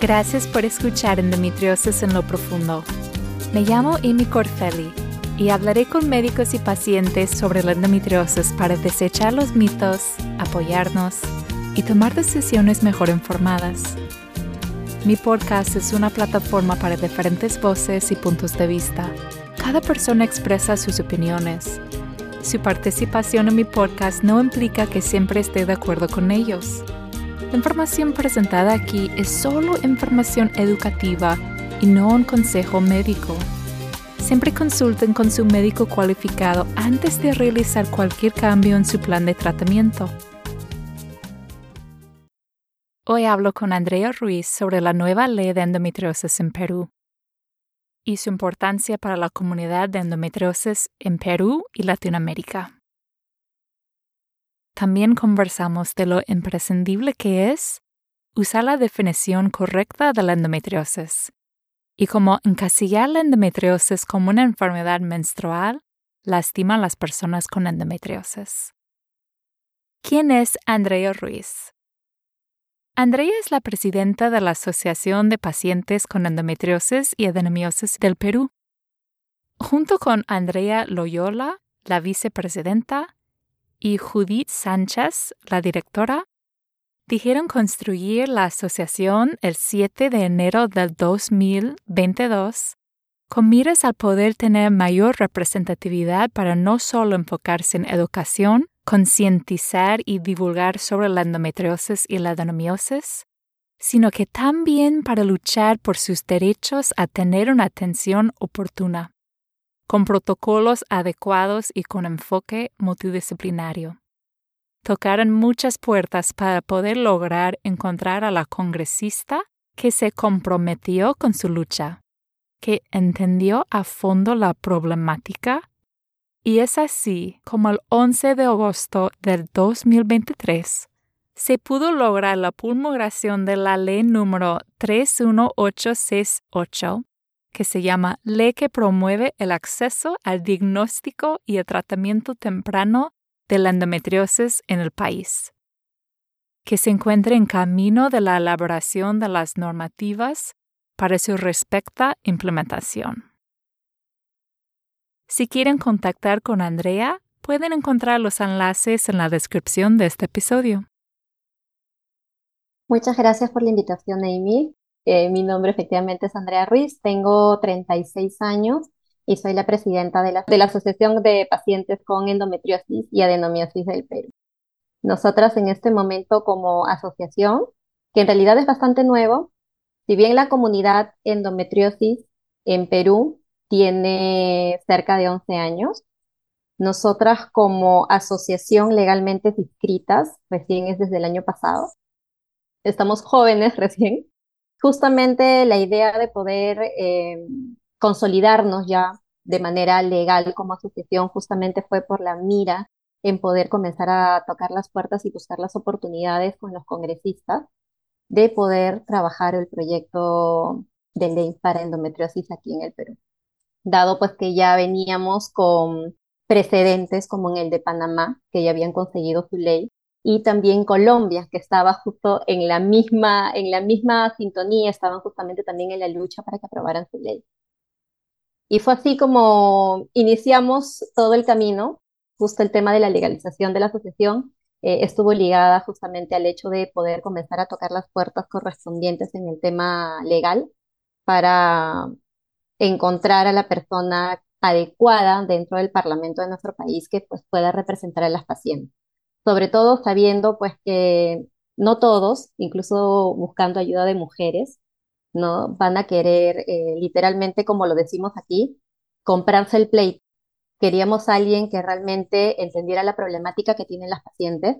Gracias por escuchar Endometriosis en lo Profundo. Me llamo Amy Corfelli y hablaré con médicos y pacientes sobre la endometriosis para desechar los mitos, apoyarnos y tomar decisiones mejor informadas. Mi podcast es una plataforma para diferentes voces y puntos de vista. Cada persona expresa sus opiniones. Su participación en mi podcast no implica que siempre esté de acuerdo con ellos. La información presentada aquí es solo información educativa y no un consejo médico. Siempre consulten con su médico cualificado antes de realizar cualquier cambio en su plan de tratamiento. Hoy hablo con Andrea Ruiz sobre la nueva ley de endometriosis en Perú y su importancia para la comunidad de endometriosis en Perú y Latinoamérica. También conversamos de lo imprescindible que es usar la definición correcta de la endometriosis y cómo encasillar la endometriosis como una enfermedad menstrual lastima a las personas con endometriosis. ¿Quién es Andrea Ruiz? Andrea es la presidenta de la Asociación de Pacientes con Endometriosis y Adenomiosis del Perú. Junto con Andrea Loyola, la vicepresidenta, y Judith Sánchez, la directora, dijeron construir la asociación el 7 de enero del 2022 con miras al poder tener mayor representatividad para no solo enfocarse en educación, concientizar y divulgar sobre la endometriosis y la adenomiosis, sino que también para luchar por sus derechos a tener una atención oportuna con protocolos adecuados y con enfoque multidisciplinario. Tocaron muchas puertas para poder lograr encontrar a la congresista que se comprometió con su lucha, que entendió a fondo la problemática y es así como el 11 de agosto del 2023 se pudo lograr la promulgación de la ley número 31868 que se llama Ley que promueve el acceso al diagnóstico y el tratamiento temprano de la endometriosis en el país, que se encuentra en camino de la elaboración de las normativas para su respecta implementación. Si quieren contactar con Andrea, pueden encontrar los enlaces en la descripción de este episodio. Muchas gracias por la invitación, Amy. Eh, mi nombre efectivamente es Andrea Ruiz, tengo 36 años y soy la presidenta de la, de la Asociación de Pacientes con Endometriosis y Adenomiosis del Perú. Nosotras en este momento como asociación, que en realidad es bastante nuevo, si bien la comunidad endometriosis en Perú tiene cerca de 11 años, nosotras como asociación legalmente inscritas, recién es desde el año pasado, estamos jóvenes recién, justamente la idea de poder eh, consolidarnos ya de manera legal como asociación justamente fue por la mira en poder comenzar a tocar las puertas y buscar las oportunidades con los congresistas de poder trabajar el proyecto de ley para endometriosis aquí en el Perú. Dado pues que ya veníamos con precedentes como en el de Panamá, que ya habían conseguido su ley, y también Colombia, que estaba justo en la misma, en la misma sintonía, estaban justamente también en la lucha para que aprobaran su ley. Y fue así como iniciamos todo el camino, justo el tema de la legalización de la asociación eh, estuvo ligada justamente al hecho de poder comenzar a tocar las puertas correspondientes en el tema legal para encontrar a la persona adecuada dentro del Parlamento de nuestro país que pues, pueda representar a las pacientes sobre todo sabiendo pues que no todos, incluso buscando ayuda de mujeres, no van a querer eh, literalmente, como lo decimos aquí, comprarse el pleito. Queríamos a alguien que realmente entendiera la problemática que tienen las pacientes,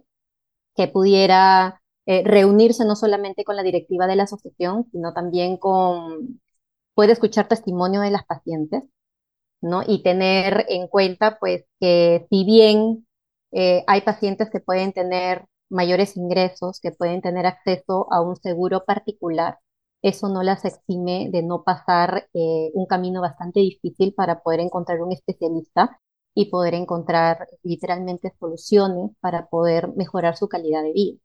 que pudiera eh, reunirse no solamente con la directiva de la asociación, sino también con, puede escuchar testimonio de las pacientes, ¿no? Y tener en cuenta, pues, que si bien eh, hay pacientes que pueden tener mayores ingresos, que pueden tener acceso a un seguro particular. Eso no las exime de no pasar eh, un camino bastante difícil para poder encontrar un especialista y poder encontrar literalmente soluciones para poder mejorar su calidad de vida.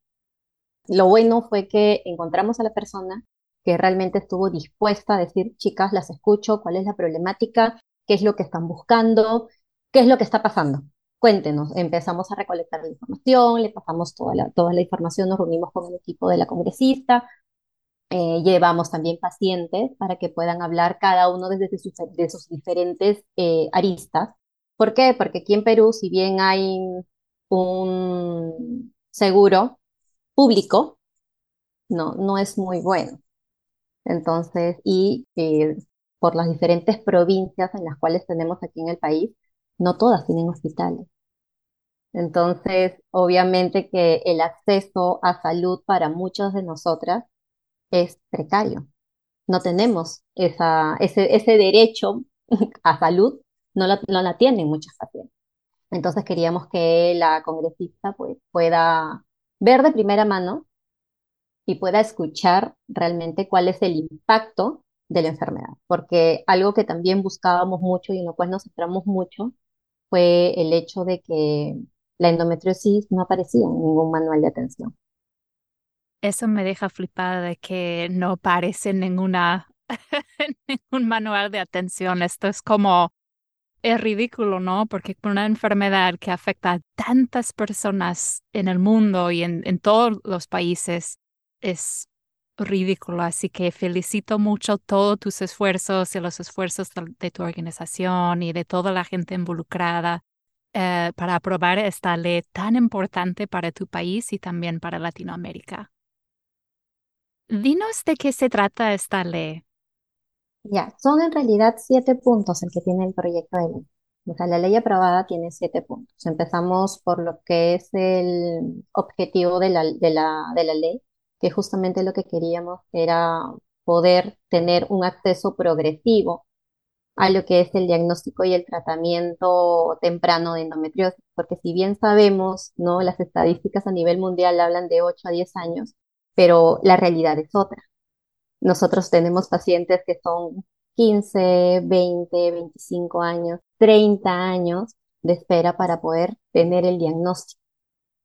Lo bueno fue que encontramos a la persona, que realmente estuvo dispuesta a decir, chicas, las escucho, cuál es la problemática, qué es lo que están buscando, qué es lo que está pasando. Cuéntenos, empezamos a recolectar la información, le pasamos toda la, toda la información, nos reunimos con el equipo de la congresista, eh, llevamos también pacientes para que puedan hablar cada uno desde sus, de sus diferentes eh, aristas. ¿Por qué? Porque aquí en Perú, si bien hay un seguro público, no, no es muy bueno. Entonces, y eh, por las diferentes provincias en las cuales tenemos aquí en el país, no todas tienen hospitales. Entonces, obviamente que el acceso a salud para muchas de nosotras es precario. No tenemos esa, ese, ese derecho a salud, no la, no la tienen muchas pacientes. Entonces queríamos que la congresista pues, pueda ver de primera mano y pueda escuchar realmente cuál es el impacto de la enfermedad, porque algo que también buscábamos mucho y en lo cual nos centramos mucho fue el hecho de que la endometriosis no aparecía en ningún manual de atención. Eso me deja flipada de que no aparece en ninguna ningún manual de atención. Esto es como es ridículo, ¿no? Porque una enfermedad que afecta a tantas personas en el mundo y en, en todos los países es ridículo. Así que felicito mucho todos tus esfuerzos y los esfuerzos de, tu organización y de toda la gente involucrada eh, para aprobar esta ley tan importante para tu país y también para Latinoamérica. Dinos de qué se trata esta ley. Ya, son en realidad siete puntos el que tiene el proyecto de ley. O sea, la ley aprobada tiene siete puntos. Empezamos por lo que es el objetivo de la, de la, de la ley, que justamente lo que queríamos era poder tener un acceso progresivo a lo que es el diagnóstico y el tratamiento temprano de endometriosis, porque si bien sabemos, ¿no? Las estadísticas a nivel mundial hablan de 8 a 10 años, pero la realidad es otra. Nosotros tenemos pacientes que son 15, 20, 25 años, 30 años de espera para poder tener el diagnóstico.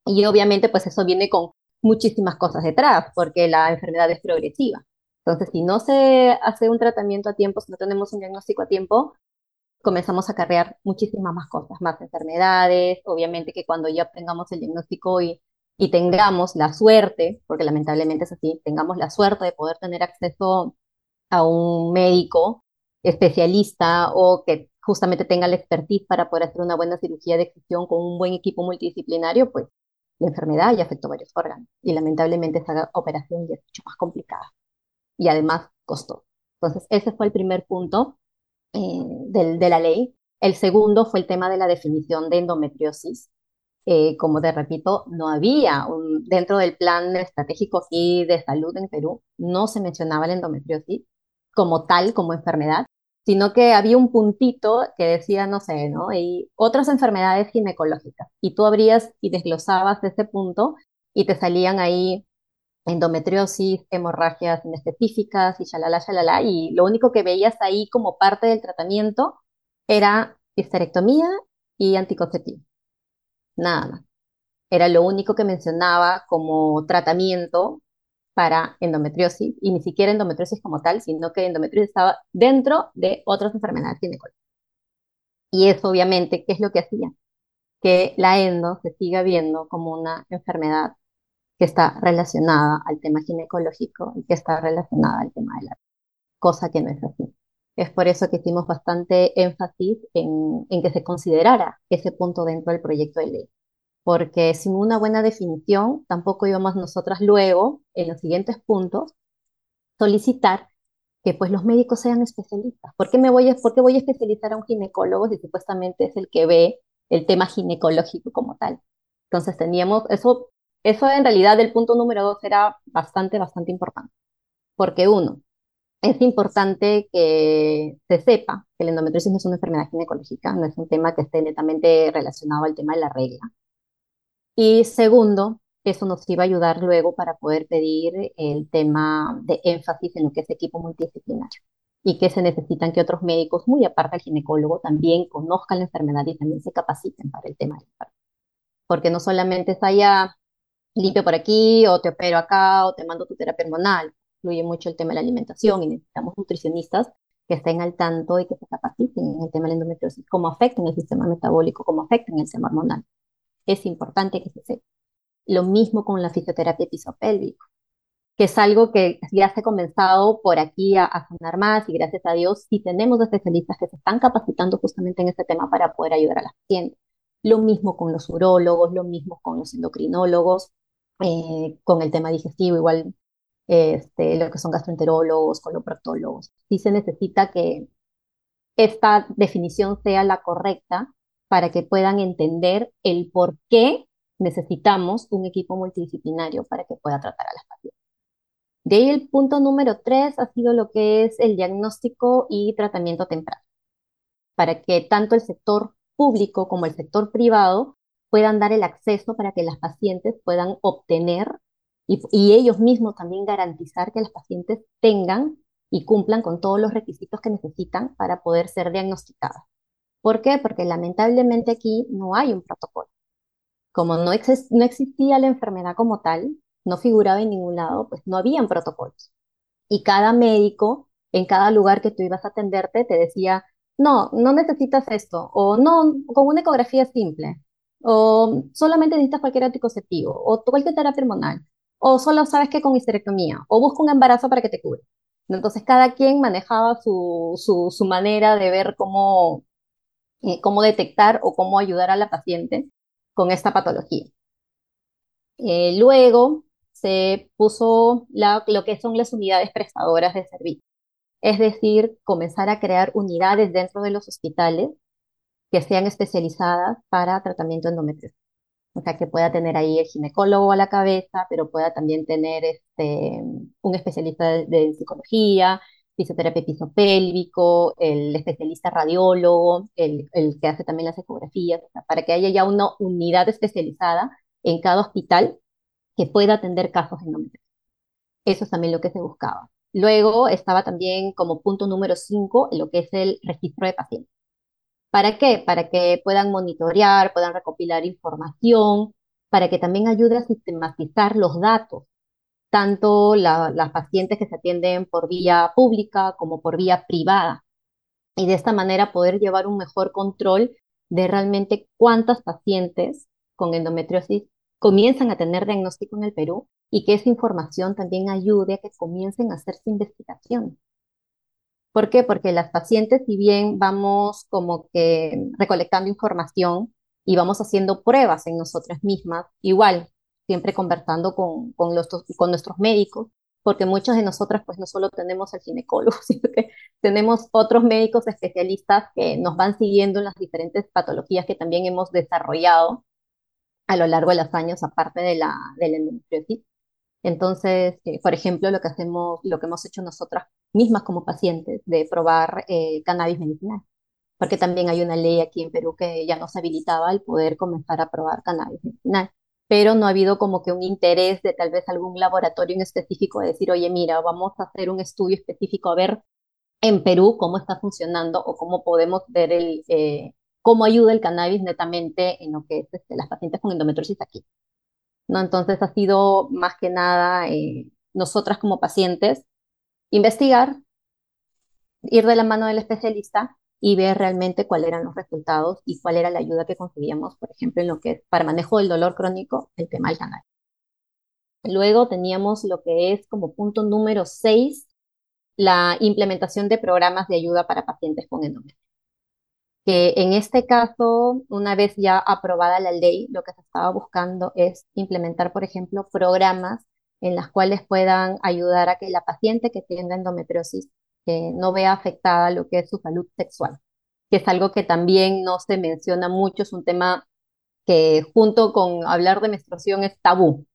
Y obviamente pues eso viene con muchísimas cosas detrás, porque la enfermedad es progresiva. Entonces, si no se hace un tratamiento a tiempo, si no tenemos un diagnóstico a tiempo, comenzamos a acarrear muchísimas más cosas, más enfermedades, obviamente que cuando ya tengamos el diagnóstico y y tengamos la suerte, porque lamentablemente es así, tengamos la suerte de poder tener acceso a un médico especialista o que justamente tenga la expertise para poder hacer una buena cirugía de excepción con un buen equipo multidisciplinario, pues la enfermedad ya afectó varios órganos y lamentablemente esa operación ya es mucho más complicada y además costó. Entonces, ese fue el primer punto eh, de la ley. El segundo fue el tema de la definición de endometriosis, eh, como te repito, no había un, dentro del plan estratégico aquí de salud en Perú, no se mencionaba la endometriosis como tal, como enfermedad, sino que había un puntito que decía, no sé, ¿no? Y otras enfermedades ginecológicas. Y tú abrías y desglosabas ese punto y te salían ahí endometriosis, hemorragias inespecíficas y shalala, shalala, y lo único que veías ahí como parte del tratamiento era histerectomía y anticonceptivo nada más. Era lo único que mencionaba como tratamiento para endometriosis, y ni siquiera endometriosis como tal, sino que endometriosis estaba dentro de otras enfermedades ginecológicas. Y eso obviamente, ¿qué es lo que hacía? Que la endo se siga viendo como una enfermedad que está relacionada al tema ginecológico y que está relacionada al tema de la cosa que no es así. Es por eso que hicimos bastante énfasis en, que se considerara ese punto dentro del proyecto de ley, porque sin una buena definición tampoco íbamos nosotras luego, en los siguientes puntos, solicitar que pues los médicos sean especialistas. ¿Por qué, me voy a, ¿Por qué voy a especializar a un ginecólogo si supuestamente es el que ve el tema ginecológico como tal? Entonces teníamos, eso, eso en realidad el punto número dos era bastante, bastante importante. Porque uno, es importante que se sepa que la endometriosis no es una enfermedad ginecológica, no es un tema que esté netamente relacionado al tema de la regla. Y segundo, eso nos iba a ayudar luego para poder pedir el tema de énfasis en lo que es equipo multidisciplinario y que se necesitan que otros médicos, muy aparte del ginecólogo, también conozcan la enfermedad y también se capaciten para el tema del Porque no solamente es allá limpio por aquí o te opero acá o te mando tu terapia hormonal influye mucho el tema de la alimentación y necesitamos nutricionistas que estén al tanto y que se capaciten en el tema de la endometriosis, cómo afecta en el sistema metabólico, cómo afecta en el sistema hormonal. Es importante que se sepa. Lo mismo con la fisioterapia pisopélvico, que es algo que ya se ha comenzado por aquí a, a sonar más y gracias a Dios sí tenemos especialistas que se están capacitando justamente en este tema para poder ayudar a las pacientes. Lo mismo con los urólogos, lo mismo con los endocrinólogos, eh, con el tema digestivo, igual este, lo que son gastroenterólogos, coloproctólogos. Sí se necesita que esta definición sea la correcta para que puedan entender el por qué necesitamos un equipo multidisciplinario para que pueda tratar a las pacientes. De ahí el punto número tres ha sido lo que es el diagnóstico y tratamiento temprano, para que tanto el sector público como el sector privado puedan dar el acceso para que las pacientes puedan obtener y, y, ellos mismos también garantizar que las pacientes tengan y cumplan con todos los requisitos que necesitan para poder ser diagnosticadas. ¿Por qué? Porque lamentablemente aquí no hay un protocolo. Como no, ex no existía la enfermedad como tal, no figuraba en ningún lado, pues no habían protocolos. Y cada médico, en cada lugar que tú ibas a atenderte, te decía, no, no necesitas esto, o no, con una ecografía simple, o solamente necesitas cualquier anticonceptivo, o cualquier terapia hormonal, o solo sabes que con histerectomía, o busca un embarazo para que te cure. Entonces cada quien manejaba su, su, su manera de ver cómo, eh, cómo detectar o cómo ayudar a la paciente con esta patología. Eh, luego se puso lo que son las unidades prestadoras de servicio, es decir, comenzar a crear unidades dentro de los hospitales que sean especializadas para tratamiento endometriosis. O sea, que pueda tener ahí el ginecólogo a la cabeza, pero pueda también tener este, un especialista de, psicología, fisioterapia pisopélvico, el especialista radiólogo, el, el, que hace también las ecografías, para que haya ya una unidad especializada en cada hospital que pueda atender casos endometriosis. Eso es también lo que se buscaba. Luego estaba también como punto número 5 lo que es el registro de pacientes. ¿Para qué? Para que puedan monitorear, puedan recopilar información, para que también ayude a sistematizar los datos, tanto las pacientes que se atienden por vía pública como por vía privada. Y de esta manera poder llevar un mejor control de realmente cuántas pacientes con endometriosis comienzan a tener diagnóstico en el Perú y que esa información también ayude a que comiencen a hacerse investigación. ¿Por qué? Porque las pacientes, si bien vamos como que recolectando información y vamos haciendo pruebas en nosotras mismas, igual, siempre conversando con, con, los, con nuestros médicos, porque muchas de nosotras pues no solo tenemos el ginecólogo, sino que tenemos otros médicos especialistas que nos van siguiendo en las diferentes patologías que también hemos desarrollado a lo largo de los años, aparte de la, de la endometriosis. Entonces, eh, por ejemplo, lo que hacemos, lo que hemos hecho nosotras mismas como pacientes, de probar eh, cannabis medicinal, porque también hay una ley aquí en Perú que ya nos habilitaba el poder comenzar a probar cannabis medicinal, pero no ha habido como que un interés de tal vez algún laboratorio en específico de decir, oye, mira, vamos a hacer un estudio específico a ver en Perú cómo está funcionando o cómo podemos ver el, eh, cómo ayuda el cannabis netamente en lo que es este, las pacientes con endometriosis aquí. ¿no? Entonces ha sido más que nada eh, nosotras como pacientes investigar, ir de la mano del especialista y ver realmente cuáles eran los resultados y cuál era la ayuda que conseguíamos, por ejemplo, en lo que es para manejo del dolor crónico, el tema del canal. Luego teníamos lo que es como punto número 6, la implementación de programas de ayuda para pacientes con endometriosis que en este caso, una vez ya aprobada la ley, lo que se estaba buscando es implementar, por ejemplo, programas en las cuales puedan ayudar a que la paciente que tenga endometriosis no vea afectada lo que es su salud sexual, que es algo que también no se menciona mucho, es un tema que junto con hablar de menstruación es tabú,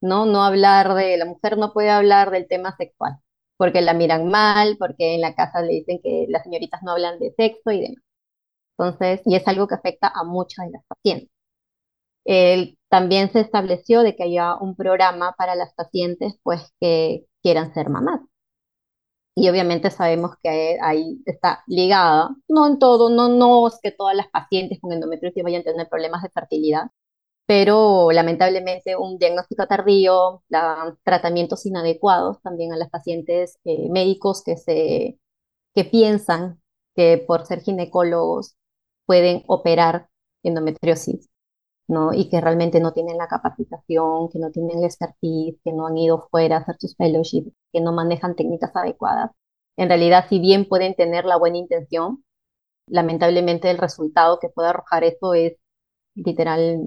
¿no? No hablar de, la mujer no puede hablar del tema sexual, porque la miran mal, porque en la casa le dicen que las señoritas no hablan de sexo y demás. Entonces, y es algo que afecta a muchas de las pacientes. también se estableció de que haya un programa para las pacientes pues que quieran ser mamás. Y obviamente sabemos que ahí está ligada, no en todo, no, no es que todas las pacientes con endometriosis vayan a tener problemas de fertilidad, pero lamentablemente un diagnóstico tardío, tratamientos inadecuados también a las pacientes eh, médicos que, se, que piensan que por ser ginecólogos pueden operar endometriosis, ¿no? Y que realmente no tienen la capacitación, que no tienen la expertise, que no han ido fuera a hacer sus fellowships, que no manejan técnicas adecuadas. En realidad, si bien pueden tener la buena intención, lamentablemente el resultado que puede arrojar eso es literal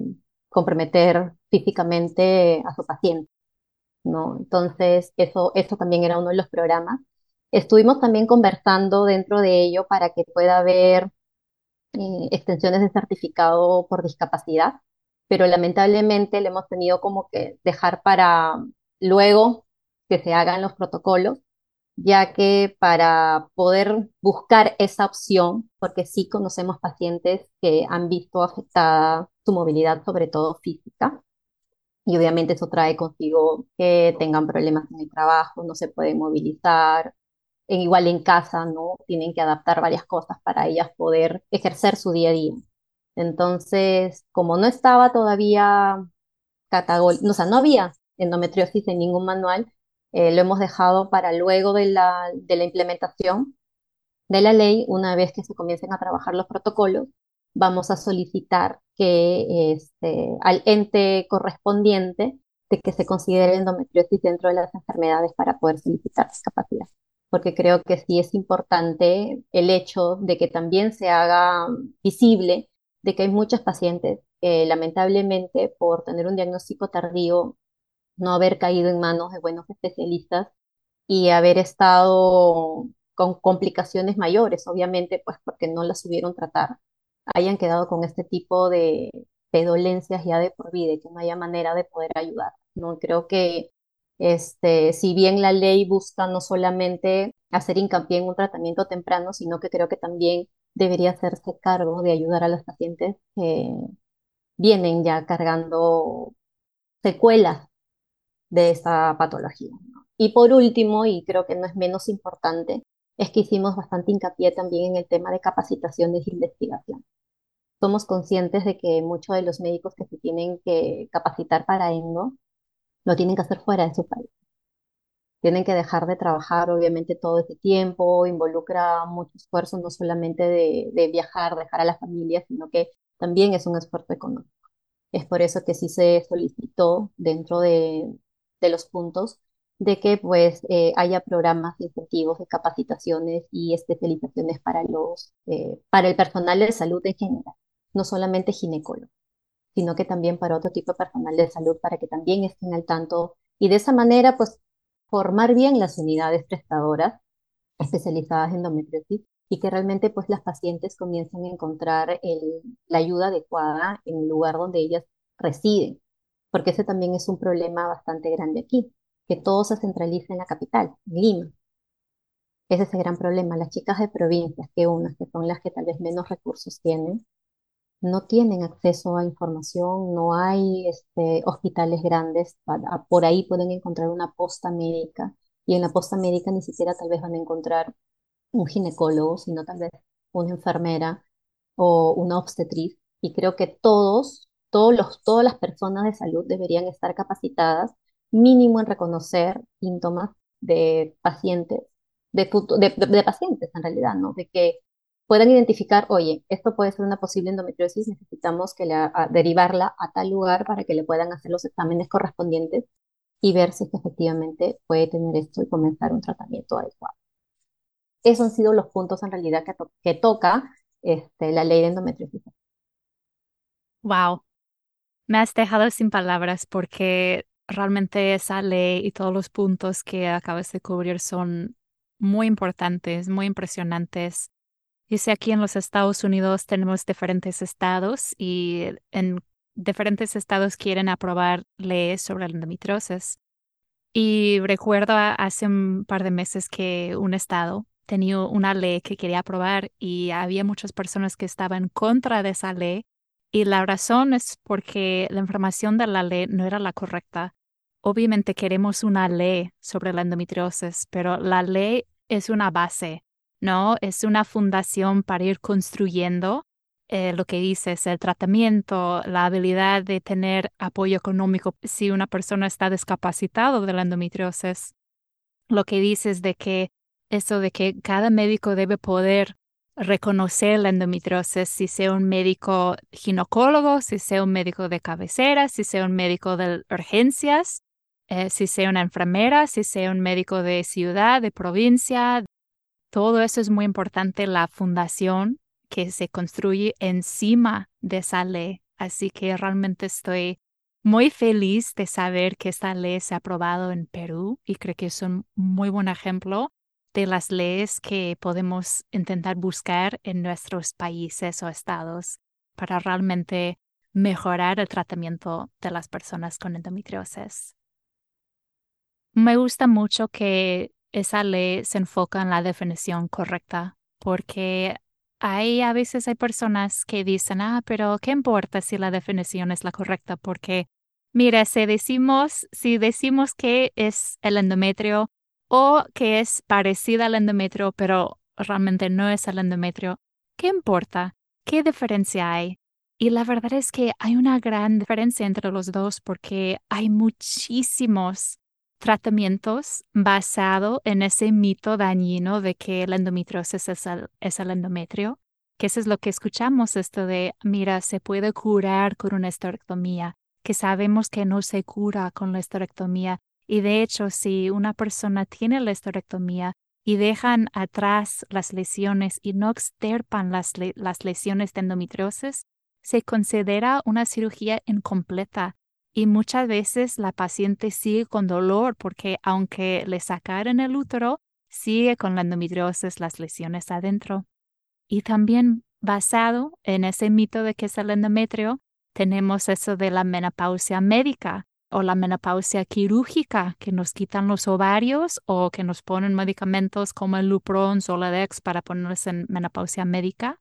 comprometer físicamente a su paciente, ¿no? Entonces, eso, eso también era uno de los programas. Estuvimos también conversando dentro de ello para que pueda haber eh, extensiones de certificado por discapacidad, pero lamentablemente le hemos tenido como que dejar para luego que se hagan los protocolos ya que para poder buscar esa opción, porque sí conocemos pacientes que han visto afectada su movilidad, sobre todo física, y obviamente eso trae consigo que tengan problemas en el trabajo, no se pueden movilizar, en, igual en casa, ¿no? Tienen que adaptar varias cosas para ellas poder ejercer su día a día. Entonces, como no estaba todavía o sea, no había endometriosis en ningún manual, eh, lo hemos dejado para luego de la, de la implementación de la ley, una vez que se comiencen a trabajar los protocolos, vamos a solicitar que este, al ente correspondiente de que se considere endometriosis dentro de las enfermedades para poder solicitar discapacidad. Porque creo que sí es importante el hecho de que también se haga visible de que hay muchas pacientes que lamentablemente por tener un diagnóstico tardío no haber caído en manos de buenos especialistas y haber estado con complicaciones mayores, obviamente, pues porque no las subieron tratar, hayan quedado con este tipo de, dolencias ya de por vida y que no haya manera de poder ayudar. ¿no? Creo que este, si bien la ley busca no solamente hacer hincapié en un tratamiento temprano, sino que creo que también debería hacerse cargo de ayudar a los pacientes que vienen ya cargando secuelas de esta patología. Y por último, y creo que no es menos importante, es que hicimos bastante hincapié también en el tema de capacitaciones de investigación. Somos conscientes de que muchos de los médicos que se tienen que capacitar para endo lo tienen que hacer fuera de su país. Tienen que dejar de trabajar, obviamente, todo ese tiempo, involucra mucho esfuerzo, no solamente de, de viajar, dejar a la familia, sino que también es un esfuerzo económico. Es por eso que sí se solicitó dentro de, de los puntos de que pues eh, haya programas incentivos de capacitaciones y especializaciones para los eh, para el personal de salud en general, no solamente ginecólogos, sino que también para otro tipo de personal de salud para que también estén al tanto y de esa manera pues formar bien las unidades prestadoras especializadas en endometriosis y que realmente pues las pacientes comiencen a encontrar la ayuda adecuada en el lugar donde ellas residen porque ese también es un problema bastante grande aquí, que todo se centraliza en la capital, en Lima. Ese es el gran problema. Las chicas de provincias, que unas que son las que tal vez menos recursos tienen, no tienen acceso a información, no hay este, hospitales grandes, por ahí pueden encontrar una posta médica y en la posta médica ni siquiera tal vez van a encontrar un ginecólogo, sino tal vez una enfermera o una obstetriz. Y creo que todos los, todas las personas de salud deberían estar capacitadas mínimo en reconocer síntomas de pacientes, de, de, pacientes en realidad, ¿no? De que puedan identificar, oye, esto puede ser una posible endometriosis, necesitamos que la, derivarla a tal lugar para que le puedan hacer los exámenes correspondientes y ver si efectivamente puede tener esto y comenzar un tratamiento adecuado. Esos han sido los puntos en realidad que, que toca este, la ley de endometriosis. Wow, me has dejado sin palabras porque realmente esa ley y todos los puntos que acabas de cubrir son muy importantes, muy impresionantes. Dice aquí en los Estados Unidos tenemos diferentes estados y en diferentes estados quieren aprobar leyes sobre la endometriosis. Y recuerdo hace un par de meses que un estado tenía una ley que quería aprobar y había muchas personas que estaban contra de esa ley y la razón es porque la información de la ley no era la correcta. Obviamente queremos una ley sobre la endometriosis, pero la ley es una base, ¿no? Es una fundación para ir construyendo eh, lo que dices, el tratamiento, la habilidad de tener apoyo económico si una persona está discapacitado de la endometriosis. Lo que dices de que eso de que cada médico debe poder reconocer la endometriosis, si sea un médico ginecólogo, si sea un médico de cabecera, si sea un médico de urgencias, eh, si sea una enfermera, si sea un médico de ciudad, de provincia. Todo eso es muy importante, la fundación que se construye encima de esa ley. Así que realmente estoy muy feliz de saber que esta ley se ha aprobado en Perú y creo que es un muy buen ejemplo de las leyes que podemos intentar buscar en nuestros países o estados para realmente mejorar el tratamiento de las personas con endometriosis. Me gusta mucho que esa ley se enfoca en la definición correcta, porque hay a veces hay personas que dicen, ah, pero ¿qué importa si la definición es la correcta? Porque, mira, si decimos, si decimos que es el endometrio o que es parecida al endometrio, pero realmente no es el endometrio, ¿qué importa? ¿Qué diferencia hay? Y la verdad es que hay una gran diferencia entre los dos porque hay muchísimos tratamientos basados en ese mito dañino de que la endometriosis es el, es endometrio, que eso es lo que escuchamos, esto de, mira, se puede curar con una esterectomía, que sabemos que no se cura con la esterectomía. Y de hecho, si una persona tiene la esterectomía y dejan atrás las lesiones y no extirpan las, las lesiones de endometriosis, se considera una cirugía incompleta y muchas veces la paciente sigue con dolor porque aunque le sacaron el útero, sigue con la endometriosis, las lesiones adentro. Y también basado en ese mito de que es el endometrio, tenemos eso de la menopausia médica, o la menopausia quirúrgica, que nos quitan los ovarios o que nos ponen medicamentos como el Lupron, Soladex para ponernos en menopausia médica,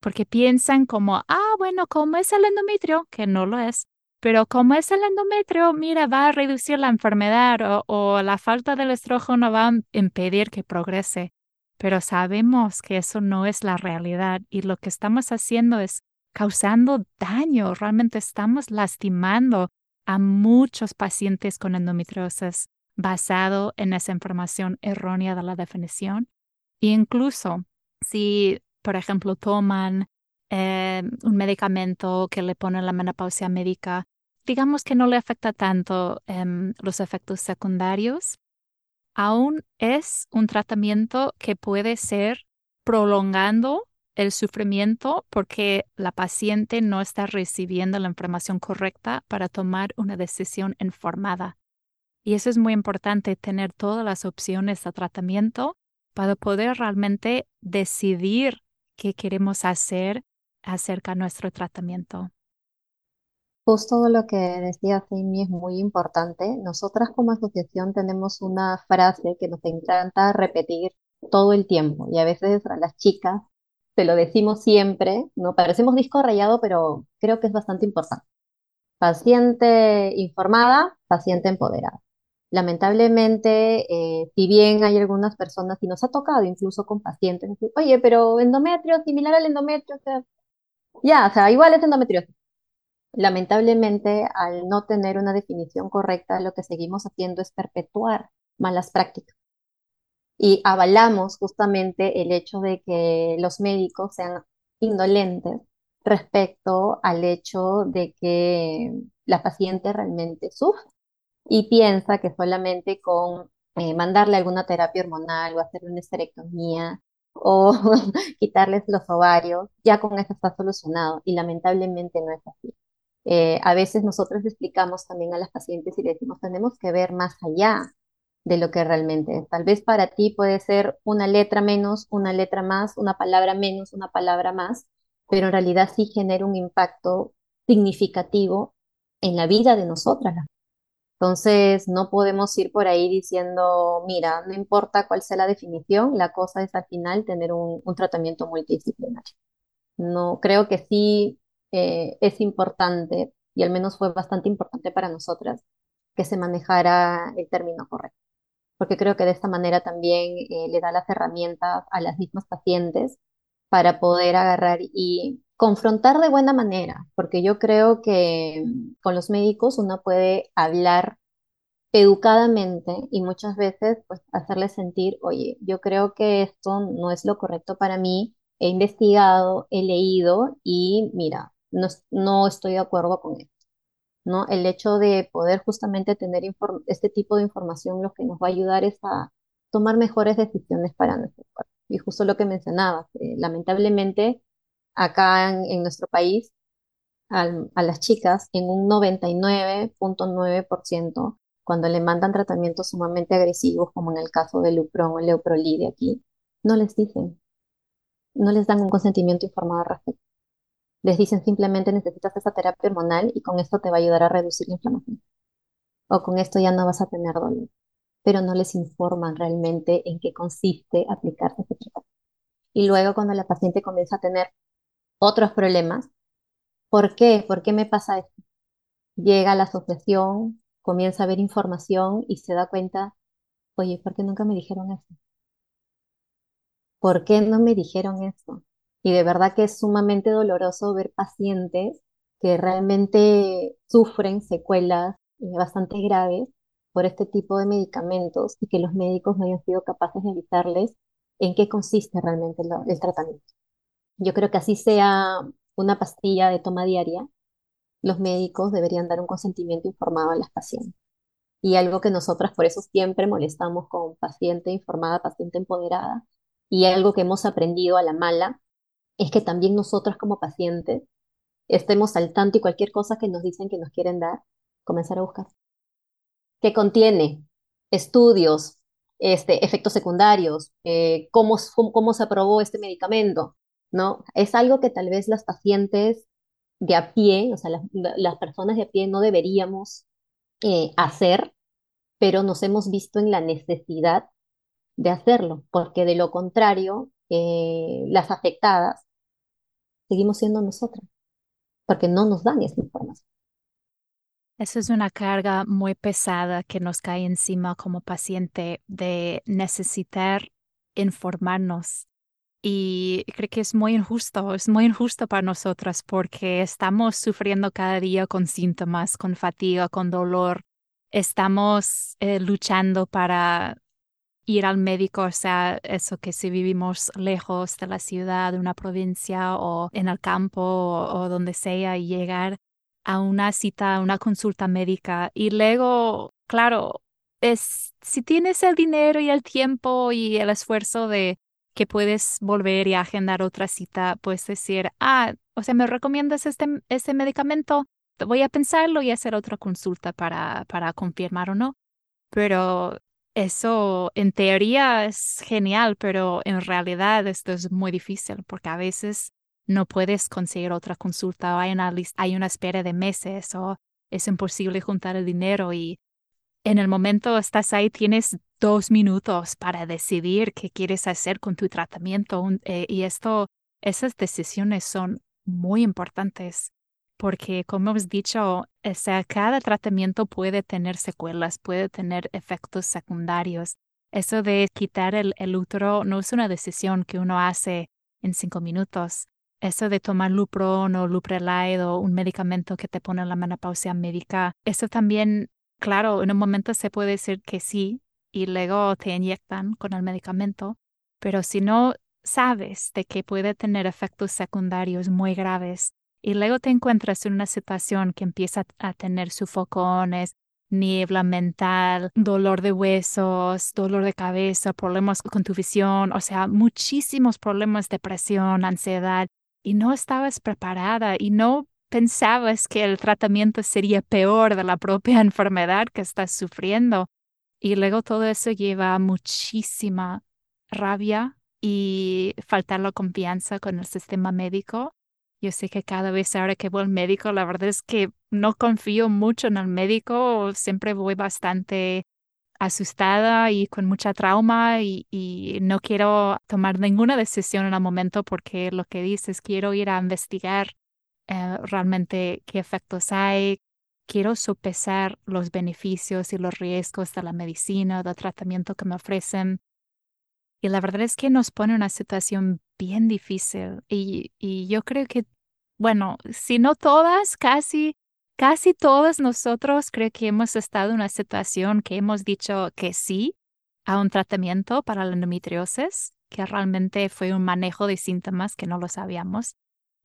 porque piensan como, ah, bueno, como es el endometrio, que no lo es, pero como es el endometrio, mira, va a reducir la enfermedad o, la falta del estrógeno va a impedir que progrese. Pero sabemos que eso no es la realidad y lo que estamos haciendo es causando daño, realmente estamos lastimando a muchos pacientes con endometriosis basado en esa información errónea de la definición. E incluso si, por ejemplo, toman eh, un medicamento que le pone la menopausia médica, digamos que no le afecta tanto em, los efectos secundarios, aún es un tratamiento que puede ser prolongando el sufrimiento porque la paciente no está recibiendo la información correcta para tomar una decisión informada. Y eso es muy importante, tener todas las opciones de tratamiento para poder realmente decidir qué queremos hacer acerca de nuestro tratamiento. Justo lo que decía Amy es muy importante. Nosotras como asociación tenemos una frase que nos encanta repetir todo el tiempo y a veces a las chicas te lo decimos siempre, ¿no? Parecemos disco rayado, pero creo que es bastante importante. Paciente informada, paciente empoderada. Lamentablemente, eh, si bien hay algunas personas, y nos ha tocado incluso con pacientes, decir, oye, pero endometrio, similar al endometrio, ya, o sea, igual es endometriosis. Lamentablemente, al no tener una definición correcta, lo que seguimos haciendo es perpetuar malas prácticas y avalamos justamente el hecho de que los médicos sean indolentes respecto al hecho de que la paciente realmente sufre y piensa que solamente con eh, mandarle alguna terapia hormonal o hacer una esterectomía o quitarles los ovarios, ya con eso está solucionado y lamentablemente no es así. Eh, a veces nosotros explicamos también a las pacientes y le decimos, tenemos que ver más allá de lo que realmente es. Tal vez para ti puede ser una letra menos, una letra más, una palabra menos, una palabra más, pero en realidad sí genera un impacto significativo en la vida de nosotras. Entonces, no podemos ir por ahí diciendo, mira, no importa cuál sea la definición, la cosa es al final tener un, tratamiento multidisciplinario. No, creo que sí eh, es importante, y al menos fue bastante importante para nosotras, que se manejara el término correcto. Porque creo que de esta manera también eh, le da las herramientas a las mismas pacientes para poder agarrar y confrontar de buena manera, porque yo creo que con los médicos uno puede hablar educadamente y muchas veces pues hacerles sentir, oye, yo creo que esto no es lo correcto para mí, he investigado, he leído y mira, no, estoy de acuerdo con esto. ¿no? El hecho de poder justamente tener este tipo de información lo que nos va a ayudar es a tomar mejores decisiones para nuestro cuerpo. Y justo lo que mencionabas, eh, lamentablemente acá en, nuestro país, a las chicas en un 99.9%, cuando le mandan tratamientos sumamente agresivos, como en el caso del Lupron o el Leuprolid de aquí, no les dicen, no les dan un consentimiento informado al respecto. Les dicen simplemente necesitas esa terapia hormonal y con esto te va a ayudar a reducir la inflamación. O con esto ya no vas a tener dolor. Pero no les informan realmente en qué consiste aplicarse ese tratamiento. Y luego cuando la paciente comienza a tener otros problemas, ¿por qué? ¿Por qué me pasa esto? Llega a la asociación, comienza a ver información y se da cuenta, oye, ¿por qué nunca me dijeron esto? ¿Por qué no me dijeron esto? Y de verdad que es sumamente doloroso ver pacientes que realmente sufren secuelas eh, bastante graves por este tipo de medicamentos y que los médicos no hayan sido capaces de avisarles en qué consiste realmente el tratamiento. Yo creo que así sea una pastilla de toma diaria, los médicos deberían dar un consentimiento informado a las pacientes. Y algo que nosotras por eso siempre molestamos con paciente informada, paciente empoderada, y algo que hemos aprendido a la mala es que también nosotros como pacientes estemos al tanto y cualquier cosa que nos dicen que nos quieren dar, comenzar a buscar. ¿Qué contiene? Estudios, este, efectos secundarios, eh, cómo, cómo, se aprobó este medicamento, ¿no? Es algo que tal vez las pacientes de a pie, o sea, las, personas de a pie no deberíamos eh, hacer, pero nos hemos visto en la necesidad de hacerlo, porque de lo contrario, eh, las afectadas seguimos siendo nosotras, porque no nos dan esa información. Eso es una carga muy pesada que nos cae encima como paciente de necesitar informarnos. Y creo que es muy injusto, es muy injusto para nosotras porque estamos sufriendo cada día con síntomas, con fatiga, con dolor. Estamos eh, luchando para ir al médico, o sea, eso que si vivimos lejos de la ciudad, de una provincia o en el campo o, donde sea y llegar a una cita, a una consulta médica y luego, claro, es si tienes el dinero y el tiempo y el esfuerzo de que puedes volver y agendar otra cita, puedes decir, ah, o sea, ¿me recomiendas este, este medicamento? Voy a pensarlo y hacer otra consulta para, para confirmar o no. Pero eso en teoría es genial, pero en realidad esto es muy difícil porque a veces no puedes conseguir otra consulta o hay una, hay una espera de meses o es imposible juntar el dinero y en el momento estás ahí, tienes dos minutos para decidir qué quieres hacer con tu tratamiento eh, y esto, esas decisiones son muy importantes porque como hemos dicho, sea, cada tratamiento puede tener secuelas, puede tener efectos secundarios. Eso de quitar el, útero no es una decisión que uno hace en cinco minutos. Eso de tomar Lupron o Luprelide o un medicamento que te pone la menopausia médica, eso también, claro, en un momento se puede decir que sí y luego te inyectan con el medicamento, pero si no sabes de que puede tener efectos secundarios muy graves, y luego te encuentras en una situación que empieza a tener sufocones, niebla mental, dolor de huesos, dolor de cabeza, problemas con tu visión, o sea, muchísimos problemas, depresión, ansiedad, y no estabas preparada y no pensabas que el tratamiento sería peor de la propia enfermedad que estás sufriendo. Y luego todo eso lleva muchísima rabia y faltar la confianza con el sistema médico yo sé que cada vez ahora que voy al médico, la verdad es que no confío mucho en el médico, siempre voy bastante asustada y con mucha trauma y, no quiero tomar ninguna decisión en el momento porque lo que dices, quiero ir a investigar eh, realmente qué efectos hay, quiero sopesar los beneficios y los riesgos de la medicina, del tratamiento que me ofrecen. Y la verdad es que nos pone una situación bien difícil y, y yo creo que, bueno, si no todas, casi, casi todas nosotros creo que hemos estado en una situación que hemos dicho que sí a un tratamiento para la endometriosis, que realmente fue un manejo de síntomas que no lo sabíamos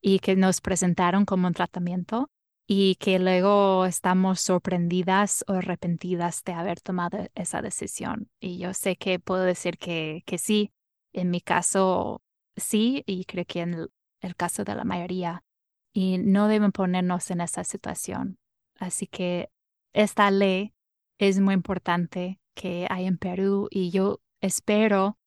y que nos presentaron como un tratamiento y que luego estamos sorprendidas o arrepentidas de haber tomado esa decisión. Y yo sé que puedo decir que, que sí, en mi caso sí, y creo que en el, caso de la mayoría, y no deben ponernos en esa situación. Así que esta ley es muy importante que hay en Perú y yo espero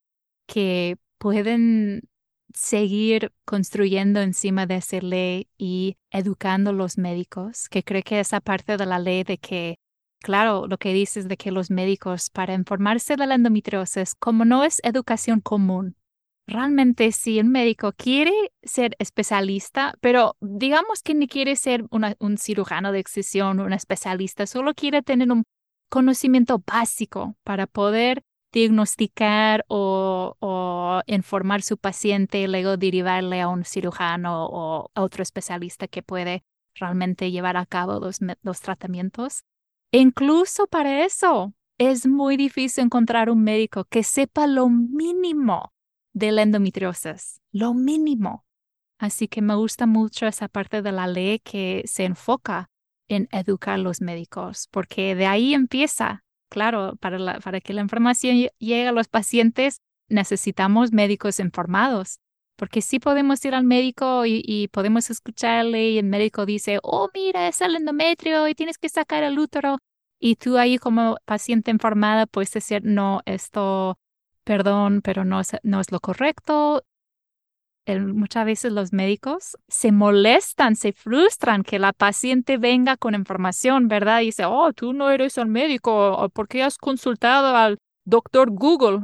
que pueden seguir construyendo encima de esa ley y educando a los médicos, que creo que esa parte de la ley de que, claro, lo que dices de que los médicos para informarse de la endometriosis, como no es educación común, realmente si un médico quiere ser especialista, pero digamos que ni quiere ser un cirujano de excisión, un especialista, solo quiere tener un conocimiento básico para poder diagnosticar o, o, informar su paciente y luego derivarle a un cirujano o a otro especialista que puede realmente llevar a cabo los, los tratamientos. E incluso para eso es muy difícil encontrar un médico que sepa lo mínimo de la endometriosis, lo mínimo. Así que me gusta mucho esa parte de la ley que se enfoca en educar a los médicos, porque de ahí empieza claro, para, que la información llegue a los pacientes necesitamos médicos informados, porque sí podemos ir al médico y, podemos escucharle y el médico dice, oh, mira, es el endometrio y tienes que sacar el útero. Y tú ahí como paciente informada puedes decir, no, esto, perdón, pero no no es lo correcto muchas veces los médicos se molestan, se frustran que la paciente venga con información, ¿verdad? Y dice, oh, tú no eres el médico, ¿por qué has consultado al doctor Google?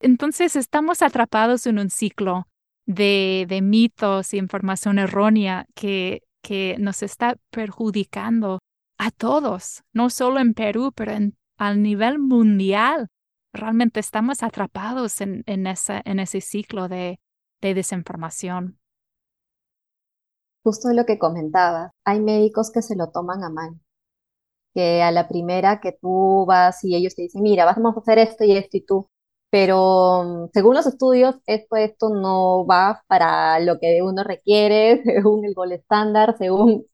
Entonces estamos atrapados en un ciclo de, de mitos y información errónea que, que nos está perjudicando a todos, no solo en Perú, pero en, al nivel mundial. Realmente estamos atrapados en, en, esa, en ese ciclo de, de desinformación. Justo lo que comentabas, hay médicos que se lo toman a mal, que a la primera que tú vas y ellos te dicen, mira, vamos a hacer esto y esto y tú, pero según los estudios, esto, esto no va para lo que uno requiere, según el gol estándar, según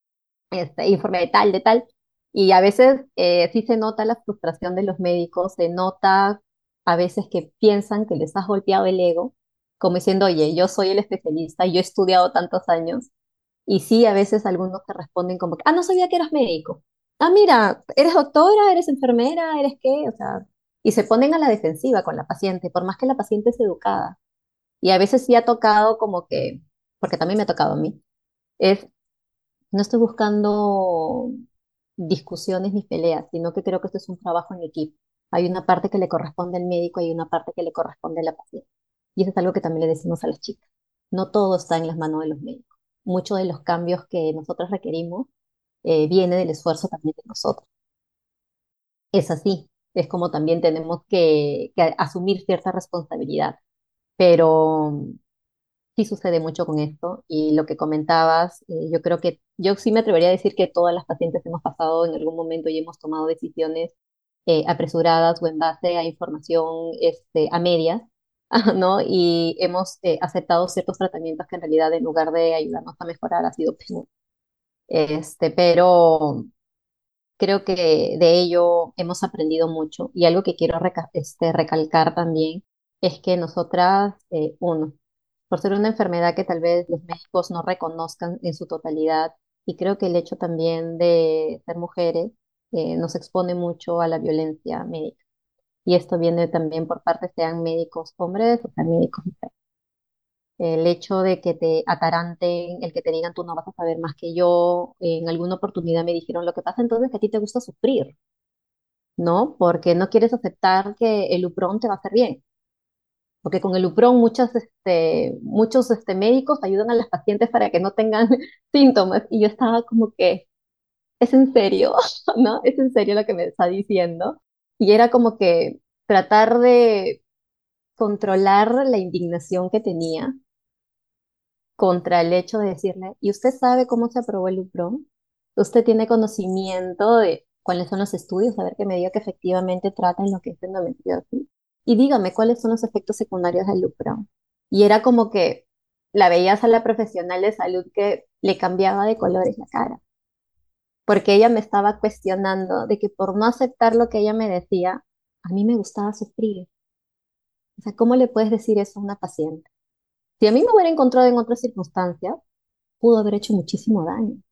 este informe de tal, de tal. Y a veces eh, sí se nota la frustración de los médicos, se nota a veces que piensan que les has golpeado el ego como diciendo, oye, yo soy el especialista, yo he estudiado tantos años, y sí, a veces algunos te responden como, ah, no sabía que eras médico. Ah, mira, eres doctora, eres enfermera, eres qué, o sea, y se ponen a la defensiva con la paciente, por más que la paciente es educada. Y a veces sí ha tocado como que, porque también me ha tocado a mí, es, no estoy buscando discusiones ni peleas, sino que creo que esto es un trabajo en equipo. Hay una parte que le corresponde al médico y una parte que le corresponde a la paciente. Y eso es algo que también le decimos a las chicas. No todo está en las manos de los médicos. Muchos de los cambios que nosotros requerimos eh, viene del esfuerzo también de nosotros. Es así, es como también tenemos que, asumir cierta responsabilidad, pero sí sucede mucho con esto y lo que comentabas, eh, yo creo que yo sí me atrevería a decir que todas las pacientes hemos pasado en algún momento y hemos tomado decisiones eh, apresuradas o en base a información este, a medias ¿no? Y hemos eh, aceptado ciertos tratamientos que en realidad en lugar de ayudarnos a mejorar ha sido peor. Este, pero creo que de ello hemos aprendido mucho y algo que quiero este, recalcar también es que nosotras, eh, uno, por ser una enfermedad que tal vez los médicos no reconozcan en su totalidad, y creo que el hecho también de ser mujeres eh, nos expone mucho a la violencia médica y esto viene también por parte, sean médicos hombres o sean médicos mujeres. El hecho de que te ataranten, el que te digan tú no vas a saber más que yo, en alguna oportunidad me dijeron lo que pasa entonces que a ti te gusta sufrir, ¿no? Porque no quieres aceptar que el Upron te va a hacer bien. Porque con el Upron muchos, este, muchos este, médicos ayudan a las pacientes para que no tengan síntomas. Y yo estaba como que, ¿es en serio? ¿No? ¿Es en serio lo que me está diciendo? Y era como que tratar de controlar la indignación que tenía contra el hecho de decirle, ¿y usted sabe cómo se aprobó el UPROM? ¿Usted tiene conocimiento de cuáles son los estudios? A ver que me diga que efectivamente tratan lo que es endometriosis. Y dígame cuáles son los efectos secundarios del UPROM. Y era como que la veías a la profesional de salud que le cambiaba de colores la cara. Porque ella me estaba cuestionando de que por no aceptar lo que ella me decía, a mí me gustaba sufrir. O sea, ¿cómo le puedes decir eso a una paciente? Si a mí me hubiera encontrado en otras circunstancias, pudo haber hecho muchísimo daño.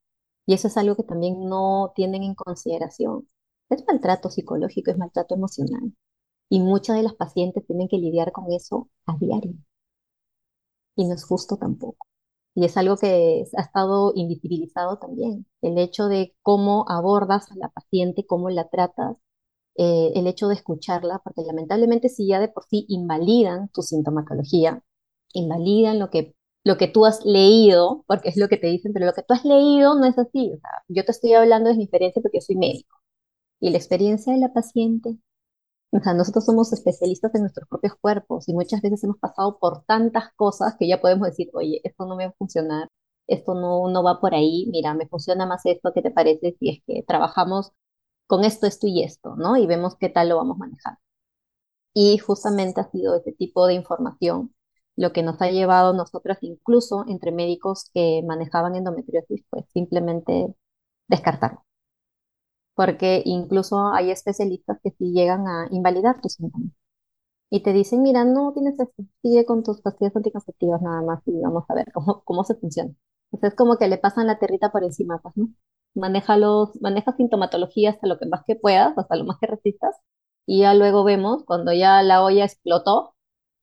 Y eso es algo que también no tienen en consideración. Es maltrato psicológico, es maltrato emocional. Y muchas de las pacientes tienen que lidiar con eso a diario. Y no es justo tampoco. Y es algo que ha estado invisibilizado también. El hecho de cómo abordas a la paciente, cómo la tratas, eh, el hecho de escucharla, porque lamentablemente si ya de por sí invalidan tu sintomatología, invalidan lo que, lo que tú has leído, porque es lo que te dicen, pero lo que tú has leído no es así. O sea, yo te estoy hablando de mi experiencia porque yo soy médico. Y la experiencia de la paciente, o sea, nosotros somos especialistas en nuestros propios cuerpos y muchas veces hemos pasado por tantas cosas que ya podemos decir, oye, esto no me va a funcionar, esto no, no va por ahí, mira, me funciona más esto, ¿qué te parece si es que trabajamos con esto, esto y esto, ¿no? Y vemos qué tal lo vamos a manejar. Y justamente ha sido ese tipo de información lo que nos ha llevado nosotras, incluso entre médicos que manejaban endometriosis, pues simplemente descartarlo. Porque incluso hay especialistas que sí llegan a invalidar tus síntomas. Y te dicen, mira, no tienes esto, sigue con tus pastillas anticonceptivas nada más y vamos a ver cómo, cómo se funciona. Entonces es como que le pasan la territa por encima, pues, ¿no? maneja, los, maneja sintomatología hasta lo que más que puedas, hasta lo más que resistas, y ya luego vemos, cuando ya la olla explotó,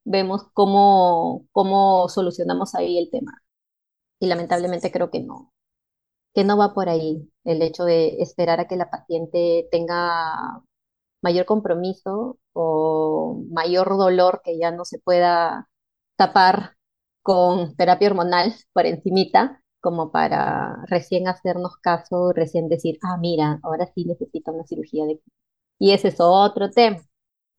vemos cómo, cómo solucionamos ahí el tema. Y lamentablemente creo que no, que no va por ahí el hecho de esperar a que la paciente tenga mayor compromiso o mayor dolor que ya no se pueda tapar con terapia hormonal por encimita como para recién hacernos caso, recién decir, ah, mira, ahora sí necesito una cirugía de... Y ese es otro tema,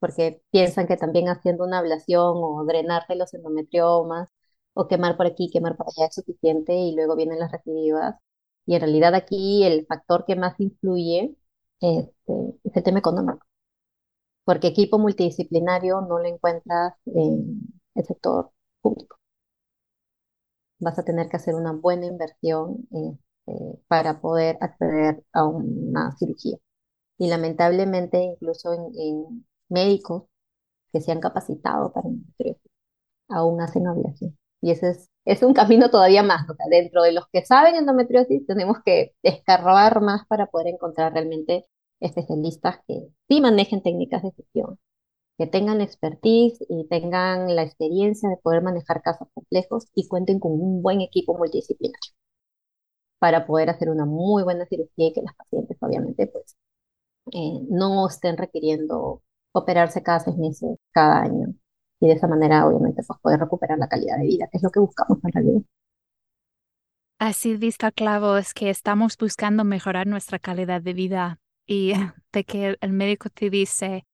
porque piensan que también haciendo una ablación o drenarte los endometriomas o quemar por aquí, quemar por allá es suficiente y luego vienen las recidivas. Y en realidad aquí el factor que más influye este, es el tema económico, porque equipo multidisciplinario no lo encuentras en el sector público vas a tener que hacer una buena inversión este, para poder acceder a una cirugía. Y lamentablemente, incluso en, médicos que se han capacitado para endometriosis, aún hacen ablación. Y ese es, es un camino todavía más. O sea, dentro de los que saben endometriosis, tenemos que escarbar más para poder encontrar realmente especialistas que sí manejen técnicas de gestión que tengan expertise y tengan la experiencia de poder manejar casos complejos y cuenten con un buen equipo multidisciplinario para poder hacer una muy buena cirugía y que las pacientes obviamente pues eh, no estén requiriendo operarse cada seis meses, cada año y de esa manera obviamente pues poder recuperar la calidad de vida, que es lo que buscamos en realidad. Así vista clavo es que estamos buscando mejorar nuestra calidad de vida y de que el médico te dice,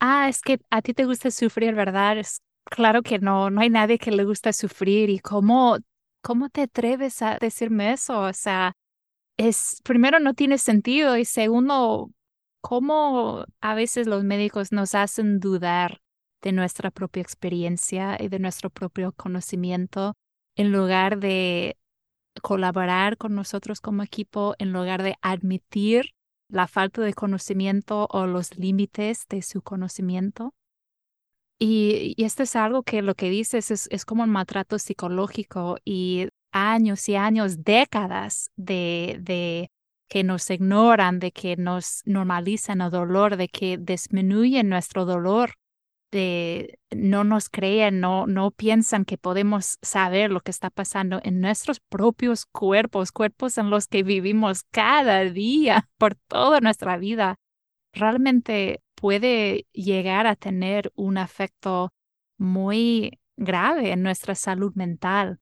ah, es que a ti te gusta sufrir, ¿verdad? Es claro que no, no hay nadie que le gusta sufrir y cómo, cómo te atreves a decirme eso, o sea, es, primero no tiene sentido y segundo, cómo a veces los médicos nos hacen dudar de nuestra propia experiencia y de nuestro propio conocimiento en lugar de colaborar con nosotros como equipo, en lugar de admitir la falta de conocimiento o los límites de su conocimiento. Y, esto es algo que lo que dices es, es como un maltrato psicológico y años y años, décadas de, de que nos ignoran, de que nos normalizan el dolor, de que disminuyen nuestro dolor no nos creen, no, no piensan que podemos saber lo que está pasando en nuestros propios cuerpos, cuerpos en los que vivimos cada día por toda nuestra vida, realmente puede llegar a tener un efecto muy grave en nuestra salud mental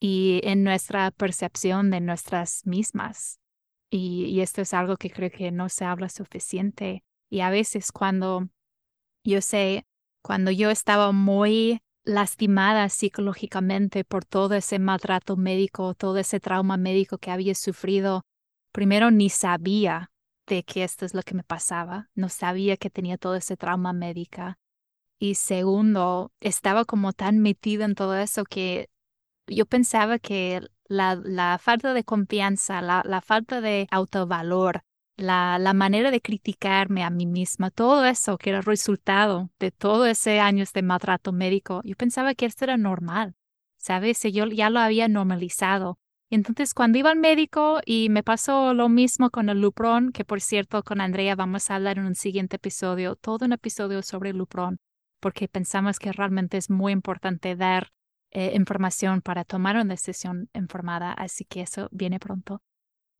y en nuestra percepción de nuestras mismas. Y, y, esto es algo que creo que no se habla suficiente. Y a veces cuando yo sé cuando yo estaba muy lastimada psicológicamente por todo ese maltrato médico, todo ese trauma médico que había sufrido, primero ni sabía de que esto es lo que me pasaba, no sabía que tenía todo ese trauma médica. Y segundo, estaba como tan metida en todo eso que yo pensaba que la, falta de confianza, la falta de autovalor, la, la, manera de criticarme a mí misma, todo eso que era resultado de todo ese años de maltrato médico, yo pensaba que esto era normal, ¿sabes? Yo ya lo había normalizado. Entonces, cuando iba al médico y me pasó lo mismo con el Lupron, que por cierto, con Andrea vamos a hablar en un siguiente episodio, todo un episodio sobre el Lupron, porque pensamos que realmente es muy importante dar eh, información para tomar una decisión informada, así que eso viene pronto.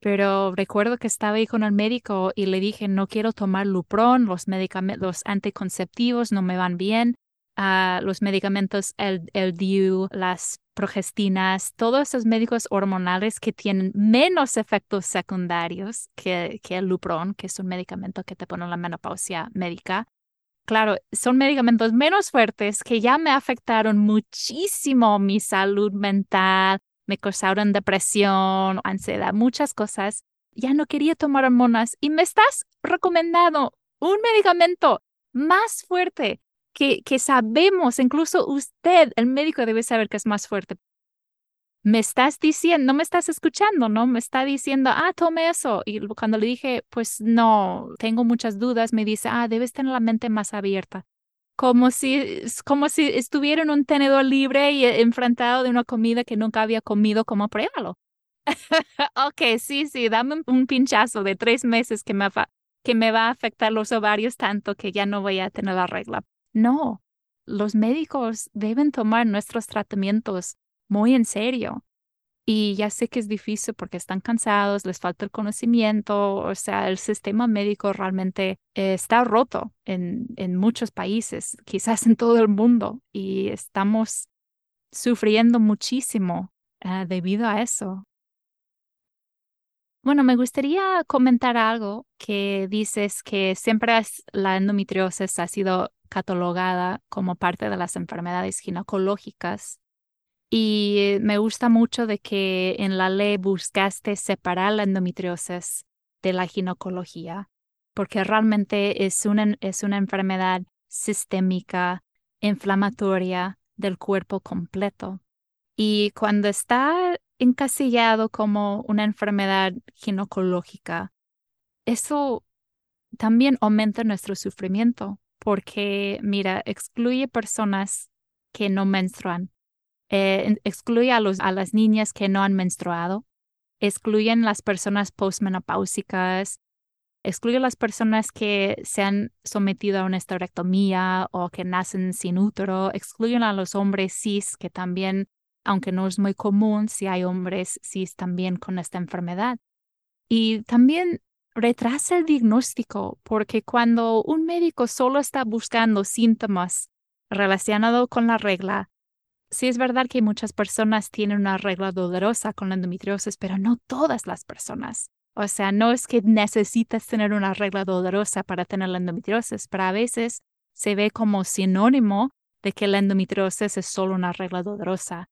Pero recuerdo que estaba ahí con el médico y le dije, no quiero tomar Lupron, los los anticonceptivos no me van bien, uh, los medicamentos, el, el DIU, las progestinas, todos esos médicos hormonales que tienen menos efectos secundarios que, que el Lupron, que es un medicamento que te pone la menopausia médica. Claro, son medicamentos menos fuertes que ya me afectaron muchísimo mi salud mental, me causaron depresión, ansiedad, muchas cosas. Ya no quería tomar hormonas y me estás recomendando un medicamento más fuerte que, que sabemos, incluso usted, el médico debe saber que es más fuerte. Me estás diciendo, no me estás escuchando, ¿no? Me está diciendo, ah, tome eso. Y cuando le dije, pues no, tengo muchas dudas, me dice, ah, debes tener la mente más abierta. Como si, como si estuviera en un tenedor libre y enfrentado de una comida que nunca había comido, como pruébalo. ok, sí, sí, dame un, pinchazo de tres meses que me, va, que me va a afectar los ovarios tanto que ya no voy a tener la regla. No, los médicos deben tomar nuestros tratamientos muy en serio. Y ya sé que es difícil porque están cansados, les falta el conocimiento, o sea, el sistema médico realmente eh, está roto en, en muchos países, quizás en todo el mundo, y estamos sufriendo muchísimo uh, debido a eso. Bueno, me gustaría comentar algo que dices que siempre la endometriosis ha sido catalogada como parte de las enfermedades ginecológicas. Y me gusta mucho de que en la ley buscaste separar la endometriosis de la ginecología, porque realmente es una, es una enfermedad sistémica, inflamatoria del cuerpo completo. Y cuando está encasillado como una enfermedad ginecológica, eso también aumenta nuestro sufrimiento porque, mira, excluye personas que no menstruan, eh, excluye a, las niñas que no han menstruado, excluyen las personas postmenopáusicas, excluye las personas que se han sometido a una esterectomía o que nacen sin útero, excluyen a los hombres cis que también, aunque no es muy común, si hay hombres cis también con esta enfermedad. Y también retrasa el diagnóstico, porque cuando un médico solo está buscando síntomas relacionados con la regla, sí es verdad que muchas personas tienen una regla dolorosa con la endometriosis, pero no todas las personas. O sea, no es que necesitas tener una regla dolorosa para tener la endometriosis, pero a veces se ve como sinónimo de que la endometriosis es solo una regla dolorosa.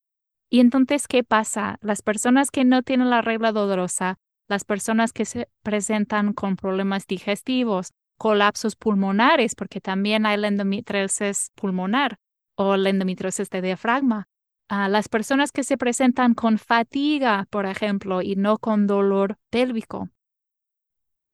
Y entonces, ¿qué pasa? Las personas que no tienen la regla dolorosa las personas que se presentan con problemas digestivos, colapsos pulmonares, porque también hay la endometriosis pulmonar o la endometriosis de diafragma. a las personas que se presentan con fatiga, por ejemplo, y no con dolor pélvico.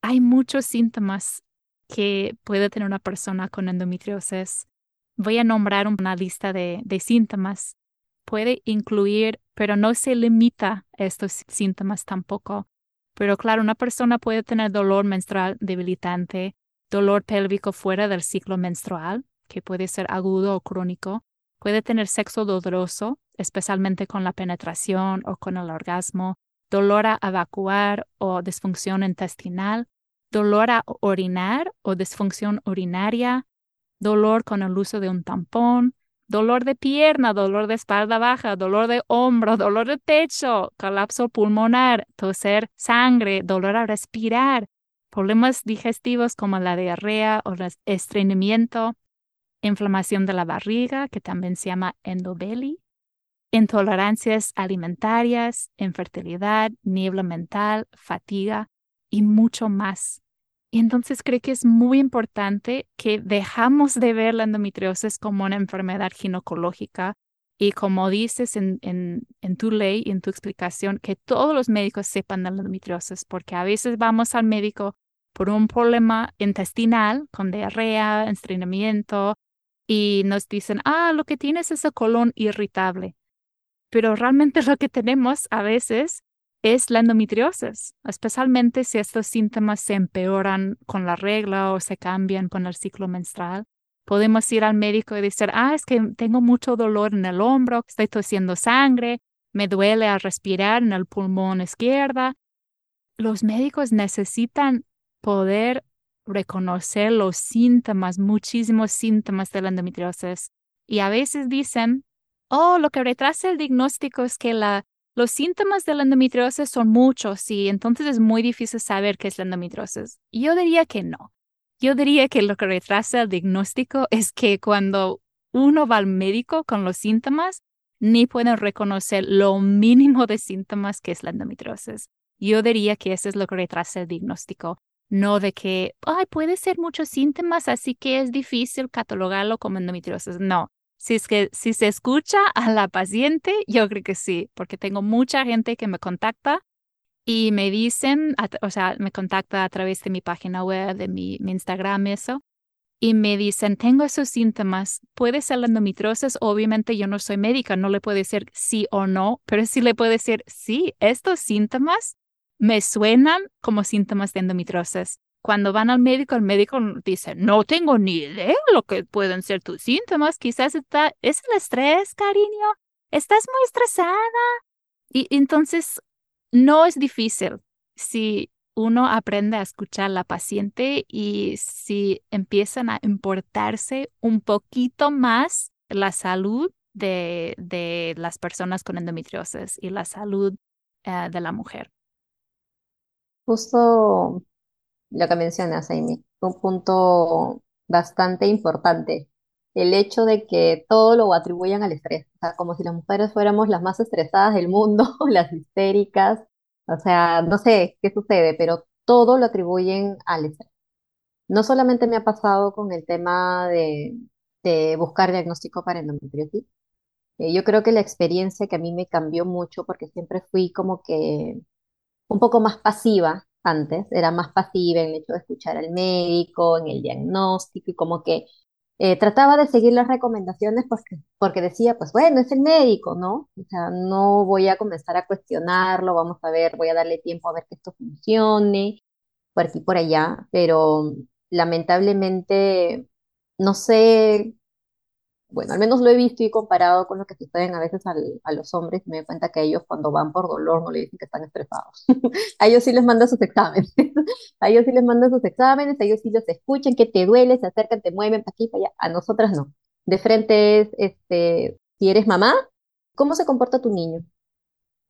Hay muchos síntomas que puede tener una persona con endometriosis. Voy a nombrar una lista de síntomas. Puede incluir, pero no se limita a estos síntomas tampoco. Pero claro, una persona puede tener dolor menstrual debilitante, dolor pélvico fuera del ciclo menstrual, que puede ser agudo o crónico, puede tener sexo doloroso, especialmente con la penetración o con el orgasmo, dolor a evacuar o disfunción intestinal, dolor a orinar o disfunción urinaria, dolor con el uso de un tampón, dolor de pierna, dolor de espalda baja, dolor de hombro, dolor de pecho, colapso pulmonar, toser sangre, dolor a respirar, problemas digestivos como la diarrea o el estreñimiento, inflamación de la barriga, que también se llama endobelly, intolerancias alimentarias, infertilidad, niebla mental, fatiga y mucho más. Y entonces creo que es muy importante que dejamos de ver la endometriosis como una enfermedad ginecológica y como dices en, en, en tu ley y en tu explicación, que todos los médicos sepan de la endometriosis, porque a veces vamos al médico por un problema intestinal con diarrea, estreñimiento y nos dicen, ah, lo que tienes es el colon irritable. Pero realmente lo que tenemos a veces es la endometriosis, especialmente si estos síntomas se empeoran con la regla o se cambian con el ciclo menstrual. Podemos ir al médico y decir, ah, es que tengo mucho dolor en el hombro, estoy tosiendo sangre, me duele al respirar en el pulmón izquierda. Los médicos necesitan poder reconocer los síntomas, muchísimos síntomas de la endometriosis. Y a veces dicen, oh, lo que retrasa el diagnóstico es que la, los síntomas de la endometriosis son muchos y entonces es muy difícil saber qué es la endometriosis. Yo diría que no. Yo diría que lo que retrasa el diagnóstico es que cuando uno va al médico con los síntomas, ni pueden reconocer lo mínimo de síntomas que es la endometriosis. Yo diría que eso es lo que retrasa el diagnóstico, no de que, ay, puede ser muchos síntomas, así que es difícil catalogarlo como endometriosis. No, si es que si se escucha a la paciente, yo creo que sí, porque tengo mucha gente que me contacta y me dicen, o sea, me contacta a través de mi página web, de mi, Instagram, eso, y me dicen, tengo esos síntomas, puede ser la endometriosis, obviamente yo no soy médica, no le puedo decir sí o no, pero sí le puedo decir, sí, estos síntomas me suenan como síntomas de endometriosis. Cuando van al médico, el médico dice, no tengo ni idea lo que pueden ser tus síntomas. Quizás es el estrés, cariño. Estás muy estresada. Y entonces no es difícil si uno aprende a escuchar a la paciente y si empiezan a importarse un poquito más la salud de, de las personas con endometriosis y la salud eh, de la mujer. Justo lo que mencionas, Amy, un punto bastante importante. El hecho de que todo lo atribuyan al estrés, o sea, como si las mujeres fuéramos las más estresadas del mundo, las histéricas, o sea, no sé qué sucede, pero todo lo atribuyen al estrés. No solamente me ha pasado con el tema de, de buscar diagnóstico para endometriosis, eh, yo creo que la experiencia que a mí me cambió mucho, porque siempre fui como que un poco más pasiva antes, era más pasiva en el hecho de escuchar al médico, en el diagnóstico y como que eh, trataba de seguir las recomendaciones porque, porque decía, pues bueno, es el médico, ¿no? O sea, no voy a comenzar a cuestionarlo, vamos a ver, voy a darle tiempo a ver que esto funcione, por aquí, por allá, pero lamentablemente no sé bueno, al menos lo he visto y comparado con lo que suceden a veces a los hombres, me doy cuenta que ellos cuando van por dolor no le dicen que están estresados. a ellos sí les mandan sus exámenes, a ellos sí les mandan sus exámenes, a ellos sí los escuchan, que te duele, se acercan, te mueven para aquí, para allá, a nosotras no. De frente es, este, si eres mamá, ¿cómo se comporta tu niño?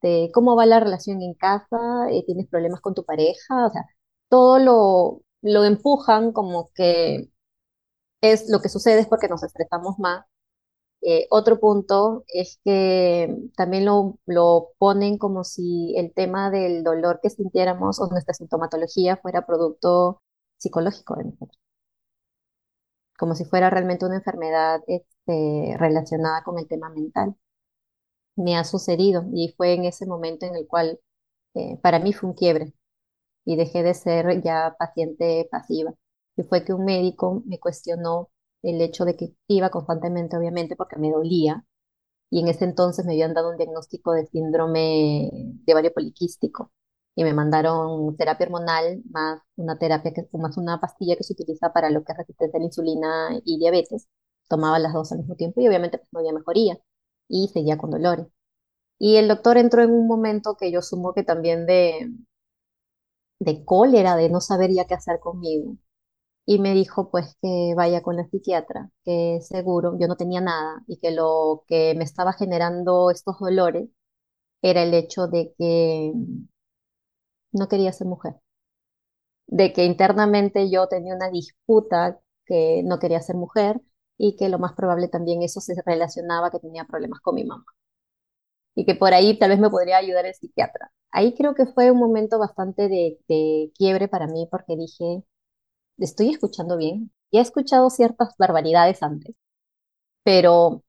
De ¿Cómo va la relación en casa? Eh, ¿Tienes problemas con tu pareja? O sea, todo lo, lo empujan como que es lo que sucede es porque nos estresamos más. Eh, otro punto es que también lo, lo ponen como si el tema del dolor que sintiéramos o nuestra sintomatología fuera producto psicológico de nosotros. Como si fuera realmente una enfermedad este, relacionada con el tema mental. Me ha sucedido y fue en ese momento en el cual eh, para mí fue un quiebre y dejé de ser ya paciente pasiva y fue que un médico me cuestionó el hecho de que iba constantemente, obviamente, porque me dolía, y en ese entonces me habían dado un diagnóstico de síndrome de ovario poliquístico, y me mandaron terapia hormonal más una terapia que más una pastilla que se utiliza para lo que es resistencia a la insulina y diabetes. Tomaba las dos al mismo tiempo y obviamente pues, no había mejoría y seguía con dolores. Y el doctor entró en un momento que yo sumo que también de, de cólera, de no saber ya qué hacer conmigo y me dijo pues que vaya con la psiquiatra, que seguro yo no tenía nada y que lo que me estaba generando estos dolores era el hecho de que no quería ser mujer, de que internamente yo tenía una disputa que no quería ser mujer y que lo más probable también eso se relacionaba que tenía problemas con mi mamá y que por ahí tal vez me podría ayudar el psiquiatra. Ahí creo que fue un momento bastante de, de quiebre para mí porque dije, estoy escuchando bien. Ya he escuchado ciertas barbaridades antes, pero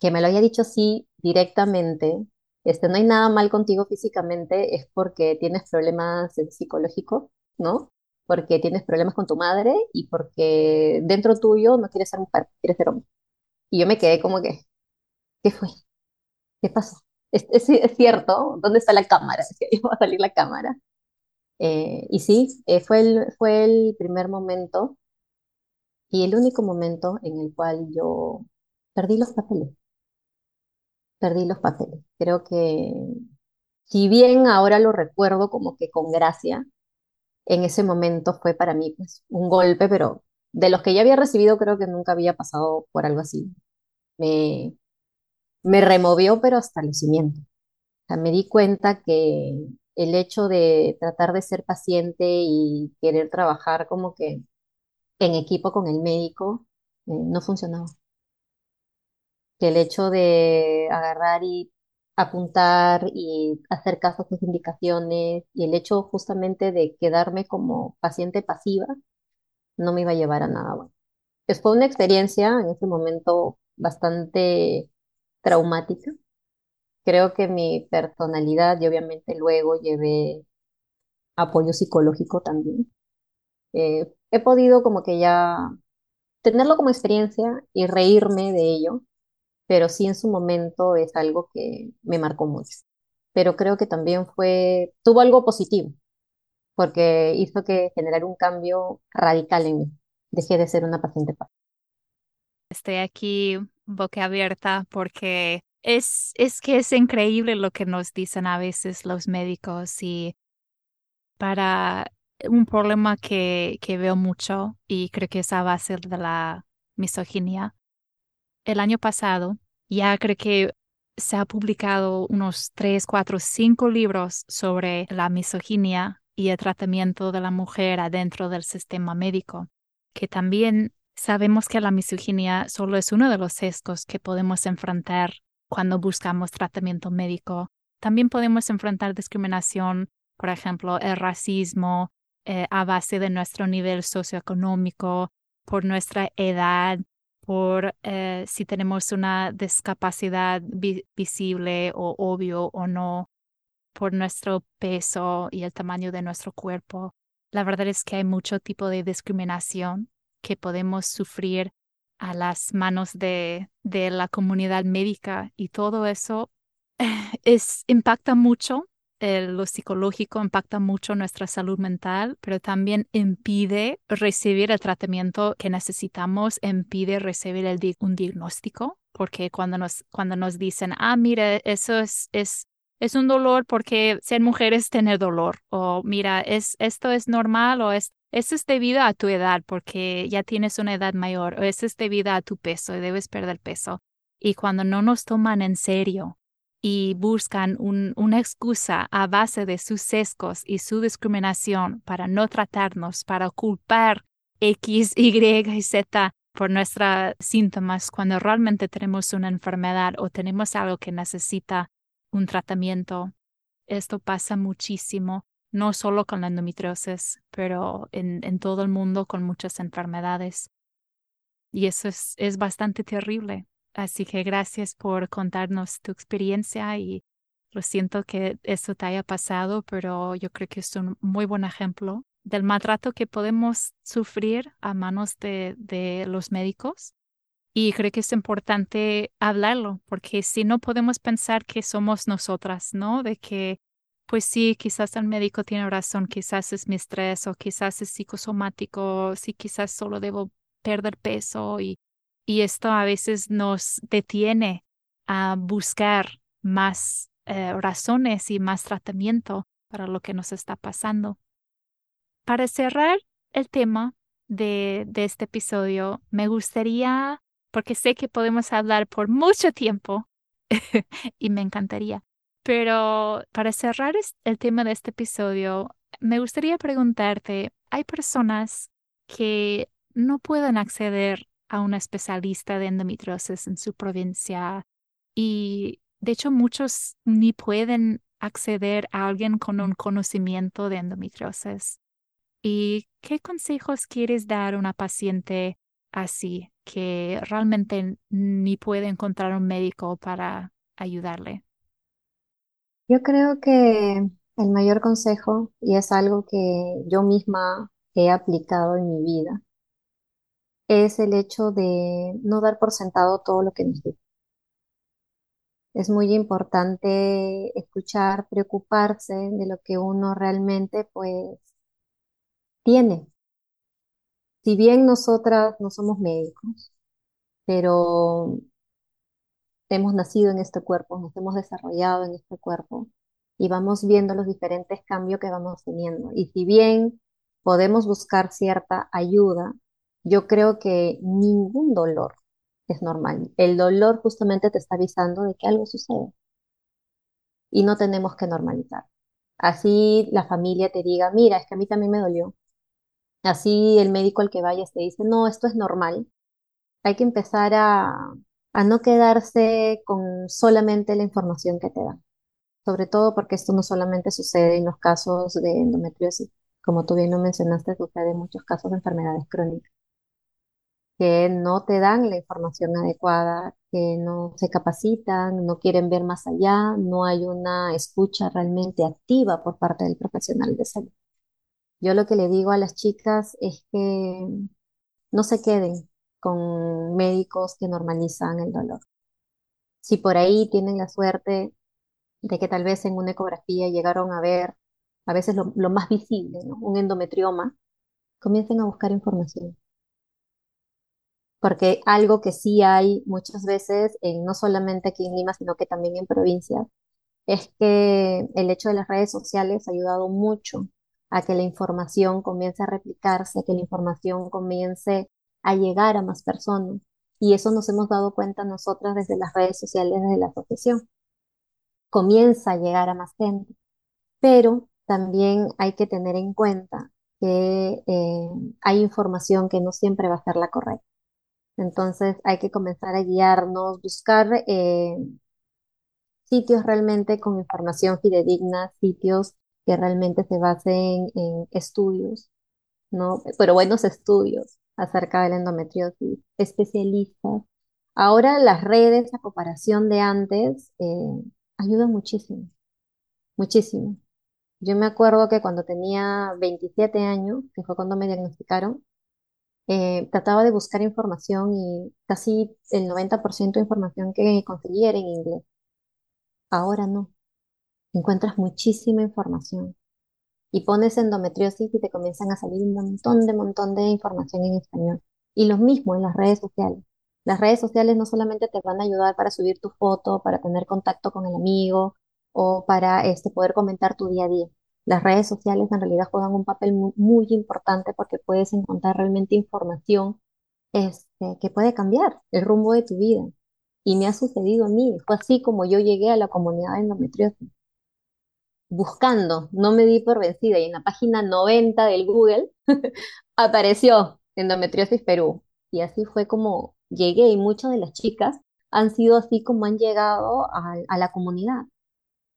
que me lo haya dicho así directamente, este, no hay nada mal contigo físicamente, es porque tienes problemas psicológicos, ¿no? Porque tienes problemas con tu madre y porque dentro tuyo no quieres ser mujer, quieres ser hombre. Y yo me quedé como que, ¿qué fue? ¿Qué pasó? Es, cierto, ¿dónde está la cámara? Iba a salir la cámara. Eh, y sí, eh, fue, el, fue el primer momento y el único momento en el cual yo perdí los papeles. Perdí los papeles. Creo que, si bien ahora lo recuerdo como que con gracia, en ese momento fue para mí pues, un golpe, pero de los que ya había recibido creo que nunca había pasado por algo así. Me, me removió, pero hasta los cimientos. O sea, me di cuenta que el hecho de tratar de ser paciente y querer trabajar como que en equipo con el médico eh, no funcionaba. El hecho de agarrar y apuntar y hacer caso a sus indicaciones y el hecho justamente de quedarme como paciente pasiva no me iba a llevar a nada bueno. Es fue una experiencia en ese momento bastante traumática. Creo que mi personalidad y obviamente luego llevé apoyo psicológico también. Eh, he podido como que ya tenerlo como experiencia y reírme de ello, pero sí en su momento es algo que me marcó mucho. Pero creo que también fue, tuvo algo positivo, porque hizo que generar un cambio radical en mí. Dejé de ser una paciente Estoy aquí boca abierta porque es, es que es increíble lo que nos dicen a veces los médicos y para un problema que, que veo mucho y creo que es a base de la misoginia. El año pasado ya creo que se ha publicado unos tres, cuatro, cinco libros sobre la misoginia y el tratamiento de la mujer adentro del sistema médico, que también sabemos que la misoginia solo es uno de los sesgos que podemos enfrentar cuando buscamos tratamiento médico. También podemos enfrentar discriminación, por ejemplo, el racismo, eh, a base de nuestro nivel socioeconómico, por nuestra edad, por eh, si tenemos una discapacidad visible o obvio o no, por nuestro peso y el tamaño de nuestro cuerpo. La verdad es que hay mucho tipo de discriminación que podemos sufrir a las manos de, de la comunidad médica y todo eso es, impacta mucho lo psicológico impacta mucho nuestra salud mental, pero también impide recibir el tratamiento que necesitamos, impide recibir el, un diagnóstico, porque cuando nos, cuando nos dicen, ah, mira, eso es, es, es un dolor porque ser mujer es tener dolor, o mira, es, esto es normal, o es, eso es debido a tu edad porque ya tienes una edad mayor, o eso es debido a tu peso y debes perder peso. Y cuando no nos toman en serio y buscan una excusa a base de sus sesgos y su discriminación para no tratarnos, para culpar X, Y y Z por nuestros síntomas cuando realmente tenemos una enfermedad o tenemos algo que necesita un tratamiento. Esto pasa muchísimo, no solo con la endometriosis, pero en, todo el mundo con muchas enfermedades. Y eso es, es bastante terrible. Así que gracias por contarnos tu experiencia y lo siento que eso te haya pasado, pero yo creo que es un muy buen ejemplo del maltrato que podemos sufrir a manos de, de los médicos. Y creo que es importante hablarlo, porque si no podemos pensar que somos nosotras, ¿no? De que, pues sí, quizás el médico tiene razón, quizás es mi estrés o quizás es psicosomático, sí, quizás solo debo perder peso y y esto a veces nos detiene a buscar más eh, razones y más tratamiento para lo que nos está pasando. Para cerrar el tema de, de este episodio, me gustaría, porque sé que podemos hablar por mucho tiempo y me encantaría, pero para cerrar el tema de este episodio, me gustaría preguntarte, ¿hay personas que no pueden acceder a una especialista de endometriosis en su provincia y de hecho muchos ni pueden acceder a alguien con un conocimiento de endometriosis. ¿Y qué consejos quieres dar a una paciente así que realmente ni puede encontrar un médico para ayudarle? Yo creo que el mayor consejo, y es algo que yo misma he aplicado en mi vida, es el hecho de no dar por sentado todo lo que nos dice. Es muy importante escuchar, preocuparse de lo que uno realmente pues tiene. Si bien nosotras no somos médicos, pero hemos nacido en este cuerpo, nos hemos desarrollado en este cuerpo y vamos viendo los diferentes cambios que vamos teniendo. Y si bien podemos buscar cierta ayuda, yo creo que ningún dolor es normal. El dolor justamente te está avisando de que algo sucede y no tenemos que normalizar. Así la familia te diga, mira, es que a mí también me dolió. Así el médico al que vayas te dice, no, esto es normal. Hay que empezar a, a no quedarse con solamente la información que te dan. Sobre todo porque esto no solamente sucede en los casos de endometriosis. Como tú bien lo mencionaste, sucede en muchos casos de enfermedades crónicas que no te dan la información adecuada, que no se capacitan, no quieren ver más allá, no hay una escucha realmente activa por parte del profesional de salud. Yo lo que le digo a las chicas es que no se queden con médicos que normalizan el dolor. Si por ahí tienen la suerte de que tal vez en una ecografía llegaron a ver a veces lo, más visible, un endometrioma, comiencen a buscar información porque algo que sí hay muchas veces, en, no solamente aquí en Lima, sino que también en provincias, es que el hecho de las redes sociales ha ayudado mucho a que la información comience a replicarse, a que la información comience a llegar a más personas. Y eso nos hemos dado cuenta nosotras desde las redes sociales, desde la asociación. Comienza a llegar a más gente. Pero también hay que tener en cuenta que eh, hay información que no siempre va a ser la correcta. Entonces hay que comenzar a guiarnos, buscar eh, sitios realmente con información fidedigna, sitios que realmente se basen en estudios, ¿no? Pero buenos estudios acerca de la endometriosis, especialistas. Ahora las redes, a comparación de antes, eh, ayudan muchísimo, muchísimo. Yo me acuerdo que cuando tenía 27 años, que fue cuando me diagnosticaron, eh, trataba de buscar información y casi el 90% de información que conseguía era en inglés. Ahora no. Encuentras muchísima información. Y pones endometriosis y te comienzan a salir un montón de montón de información en español. Y lo mismo en las redes sociales. Las redes sociales no solamente te van a ayudar para subir tu foto, para tener contacto con el amigo o para este, poder comentar tu día a día las redes sociales en realidad juegan un papel muy, importante porque puedes encontrar realmente información este, que puede cambiar el rumbo de tu vida. Y me ha sucedido a mí, fue así como yo llegué a la comunidad de endometriosis. Buscando, no me di por vencida y en la página 90 del Google apareció endometriosis Perú. Y así fue como llegué y muchas de las chicas han sido así como han llegado a la comunidad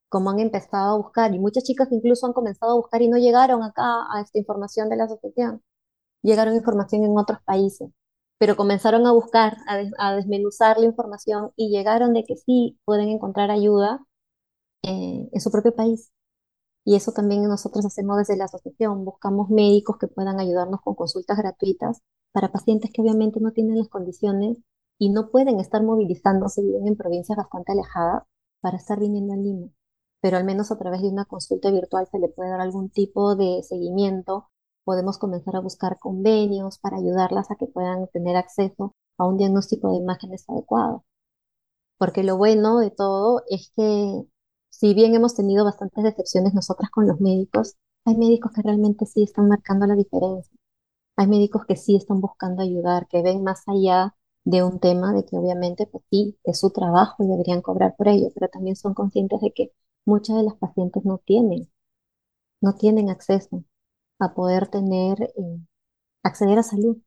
cómo han empezado a buscar, y muchas chicas incluso han comenzado a buscar y no llegaron acá a esta información de la asociación, llegaron información en otros países, pero comenzaron a buscar, a, desmenuzar la información y llegaron de que sí pueden encontrar ayuda eh, en su propio país. Y eso también nosotros hacemos desde la asociación, buscamos médicos que puedan ayudarnos con consultas gratuitas para pacientes que obviamente no tienen las condiciones y no pueden estar movilizándose, viven en provincias bastante alejadas para estar viniendo a Lima pero al menos a través de una consulta virtual se le puede dar algún tipo de seguimiento. Podemos comenzar a buscar convenios para ayudarlas a que puedan tener acceso a un diagnóstico de imágenes adecuado. Porque lo bueno de todo es que si bien hemos tenido bastantes decepciones nosotras con los médicos, hay médicos que realmente sí están marcando la diferencia. Hay médicos que sí están buscando ayudar, que ven más allá de un tema de que obviamente pues sí, es su trabajo y deberían cobrar por ello, pero también son conscientes de que muchas de las pacientes no tienen, no tienen acceso a poder tener, eh, acceder a salud.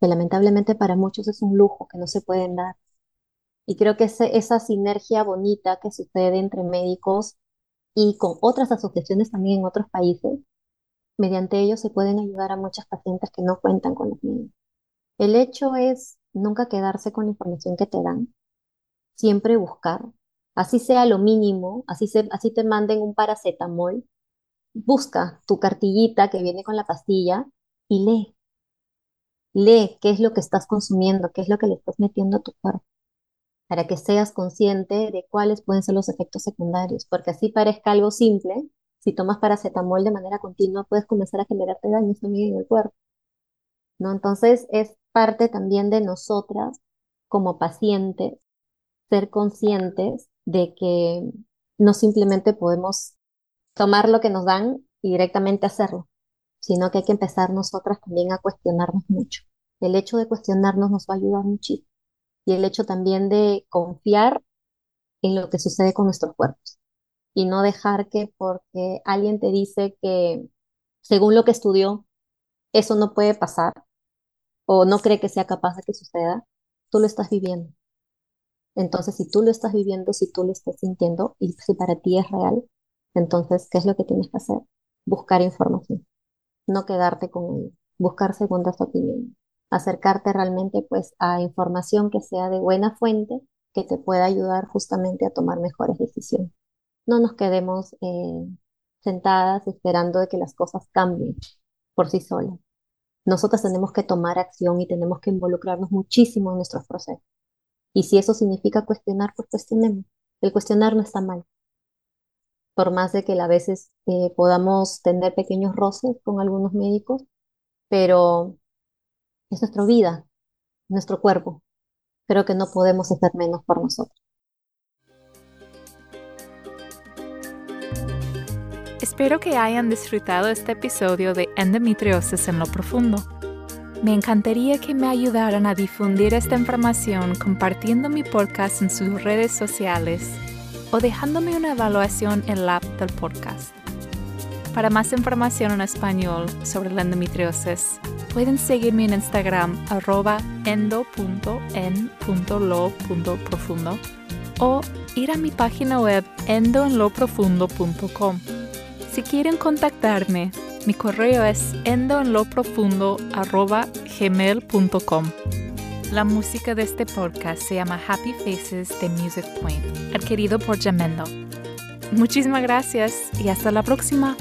que lamentablemente para muchos es un lujo que no se pueden dar. Y creo que esa sinergia bonita que sucede entre médicos y con otras asociaciones también en otros países, mediante ellos se pueden ayudar a muchas pacientes que no cuentan con los medios. El hecho es nunca quedarse con la información que te dan, siempre buscar, así sea lo mínimo, así, se, así te manden un paracetamol, busca tu cartillita que viene con la pastilla y lee. Lee qué es lo que estás consumiendo, qué es lo que le estás metiendo a tu cuerpo, para que seas consciente de cuáles pueden ser los efectos secundarios, porque así parezca algo simple, si tomas paracetamol de manera continua puedes comenzar a generarte daños también en el cuerpo. ¿no? Entonces es parte también de nosotras como pacientes ser conscientes de que no simplemente podemos tomar lo que nos dan y directamente hacerlo, sino que hay que empezar nosotras también a cuestionarnos mucho. El hecho de cuestionarnos nos va a ayudar muchísimo. Y el hecho también de confiar en lo que sucede con nuestros cuerpos. Y no dejar que porque alguien te dice que según lo que estudió, eso no puede pasar o no cree que sea capaz de que suceda, tú lo estás viviendo. Entonces, si tú lo estás viviendo, si tú lo estás sintiendo y si para ti es real, entonces, ¿qué es lo que tienes que hacer? Buscar información, no quedarte con él, buscar segundas opiniones, acercarte realmente pues a información que sea de buena fuente, que te pueda ayudar justamente a tomar mejores decisiones. No nos quedemos eh, sentadas esperando de que las cosas cambien por sí solas. Nosotras tenemos que tomar acción y tenemos que involucrarnos muchísimo en nuestros procesos. Y si eso significa cuestionar, pues cuestionemos. El cuestionar no está mal por más de que a veces eh, podamos tener pequeños roces con algunos médicos, pero es nuestra vida, nuestro cuerpo. Creo que no podemos hacer menos por nosotros. Espero que hayan disfrutado este episodio de Endometriosis en lo Profundo. Me encantaría que me ayudaran a difundir esta información compartiendo mi podcast en sus redes sociales o dejándome una evaluación en la app del podcast. Para más información en español sobre la endometriosis, pueden seguirme en Instagram arroba endo.en.lo.profundo o ir a mi página web endoenloprofundo.com. Si quieren contactarme, mi correo es endoenloprofundo.gmail.com. La música de este podcast se llama Happy Faces de Music Point, adquirido por Jamendo. Muchísimas gracias y hasta la próxima.